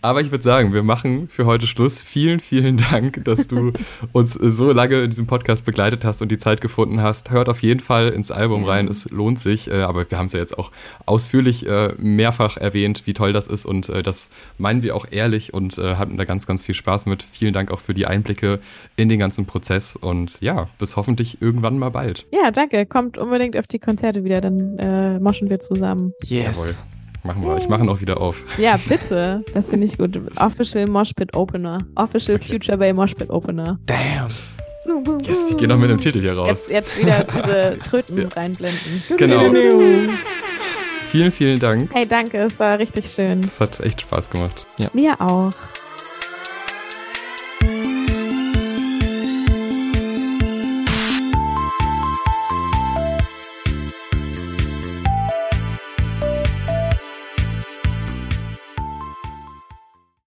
Aber ich würde sagen, wir machen für heute Schluss. Vielen, vielen Dank, dass du uns so lange in diesem Podcast begleitet hast und die Zeit gefunden hast. Hört auf jeden Fall ins Album rein, es lohnt sich. Äh, aber wir haben es ja jetzt auch ausführlich äh, mehrfach erwähnt, wie toll das ist. Und äh, das meinen wir auch ehrlich und hatten da ganz, ganz viel Spaß mit. Vielen Dank auch für die Einblicke in den ganzen Prozess. Und ja, bis hoffentlich irgendwann mal bald. Ja, danke. Kommt unbedingt auf die Konzerte wieder, dann äh, moschen wir zusammen. Yes. Jawohl. Machen wir. Ich mache ihn auch wieder auf. Ja, bitte. Das finde ich gut. Official Moshpit Opener. Official okay. Future Bay Moshpit Opener. Damn. Yes, ich gehe noch mit dem Titel hier raus. Jetzt, jetzt wieder diese Tröten ja. reinblenden. Genau. vielen, vielen Dank. Hey, danke. Es war richtig schön. Es hat echt Spaß gemacht. Ja. Mir auch.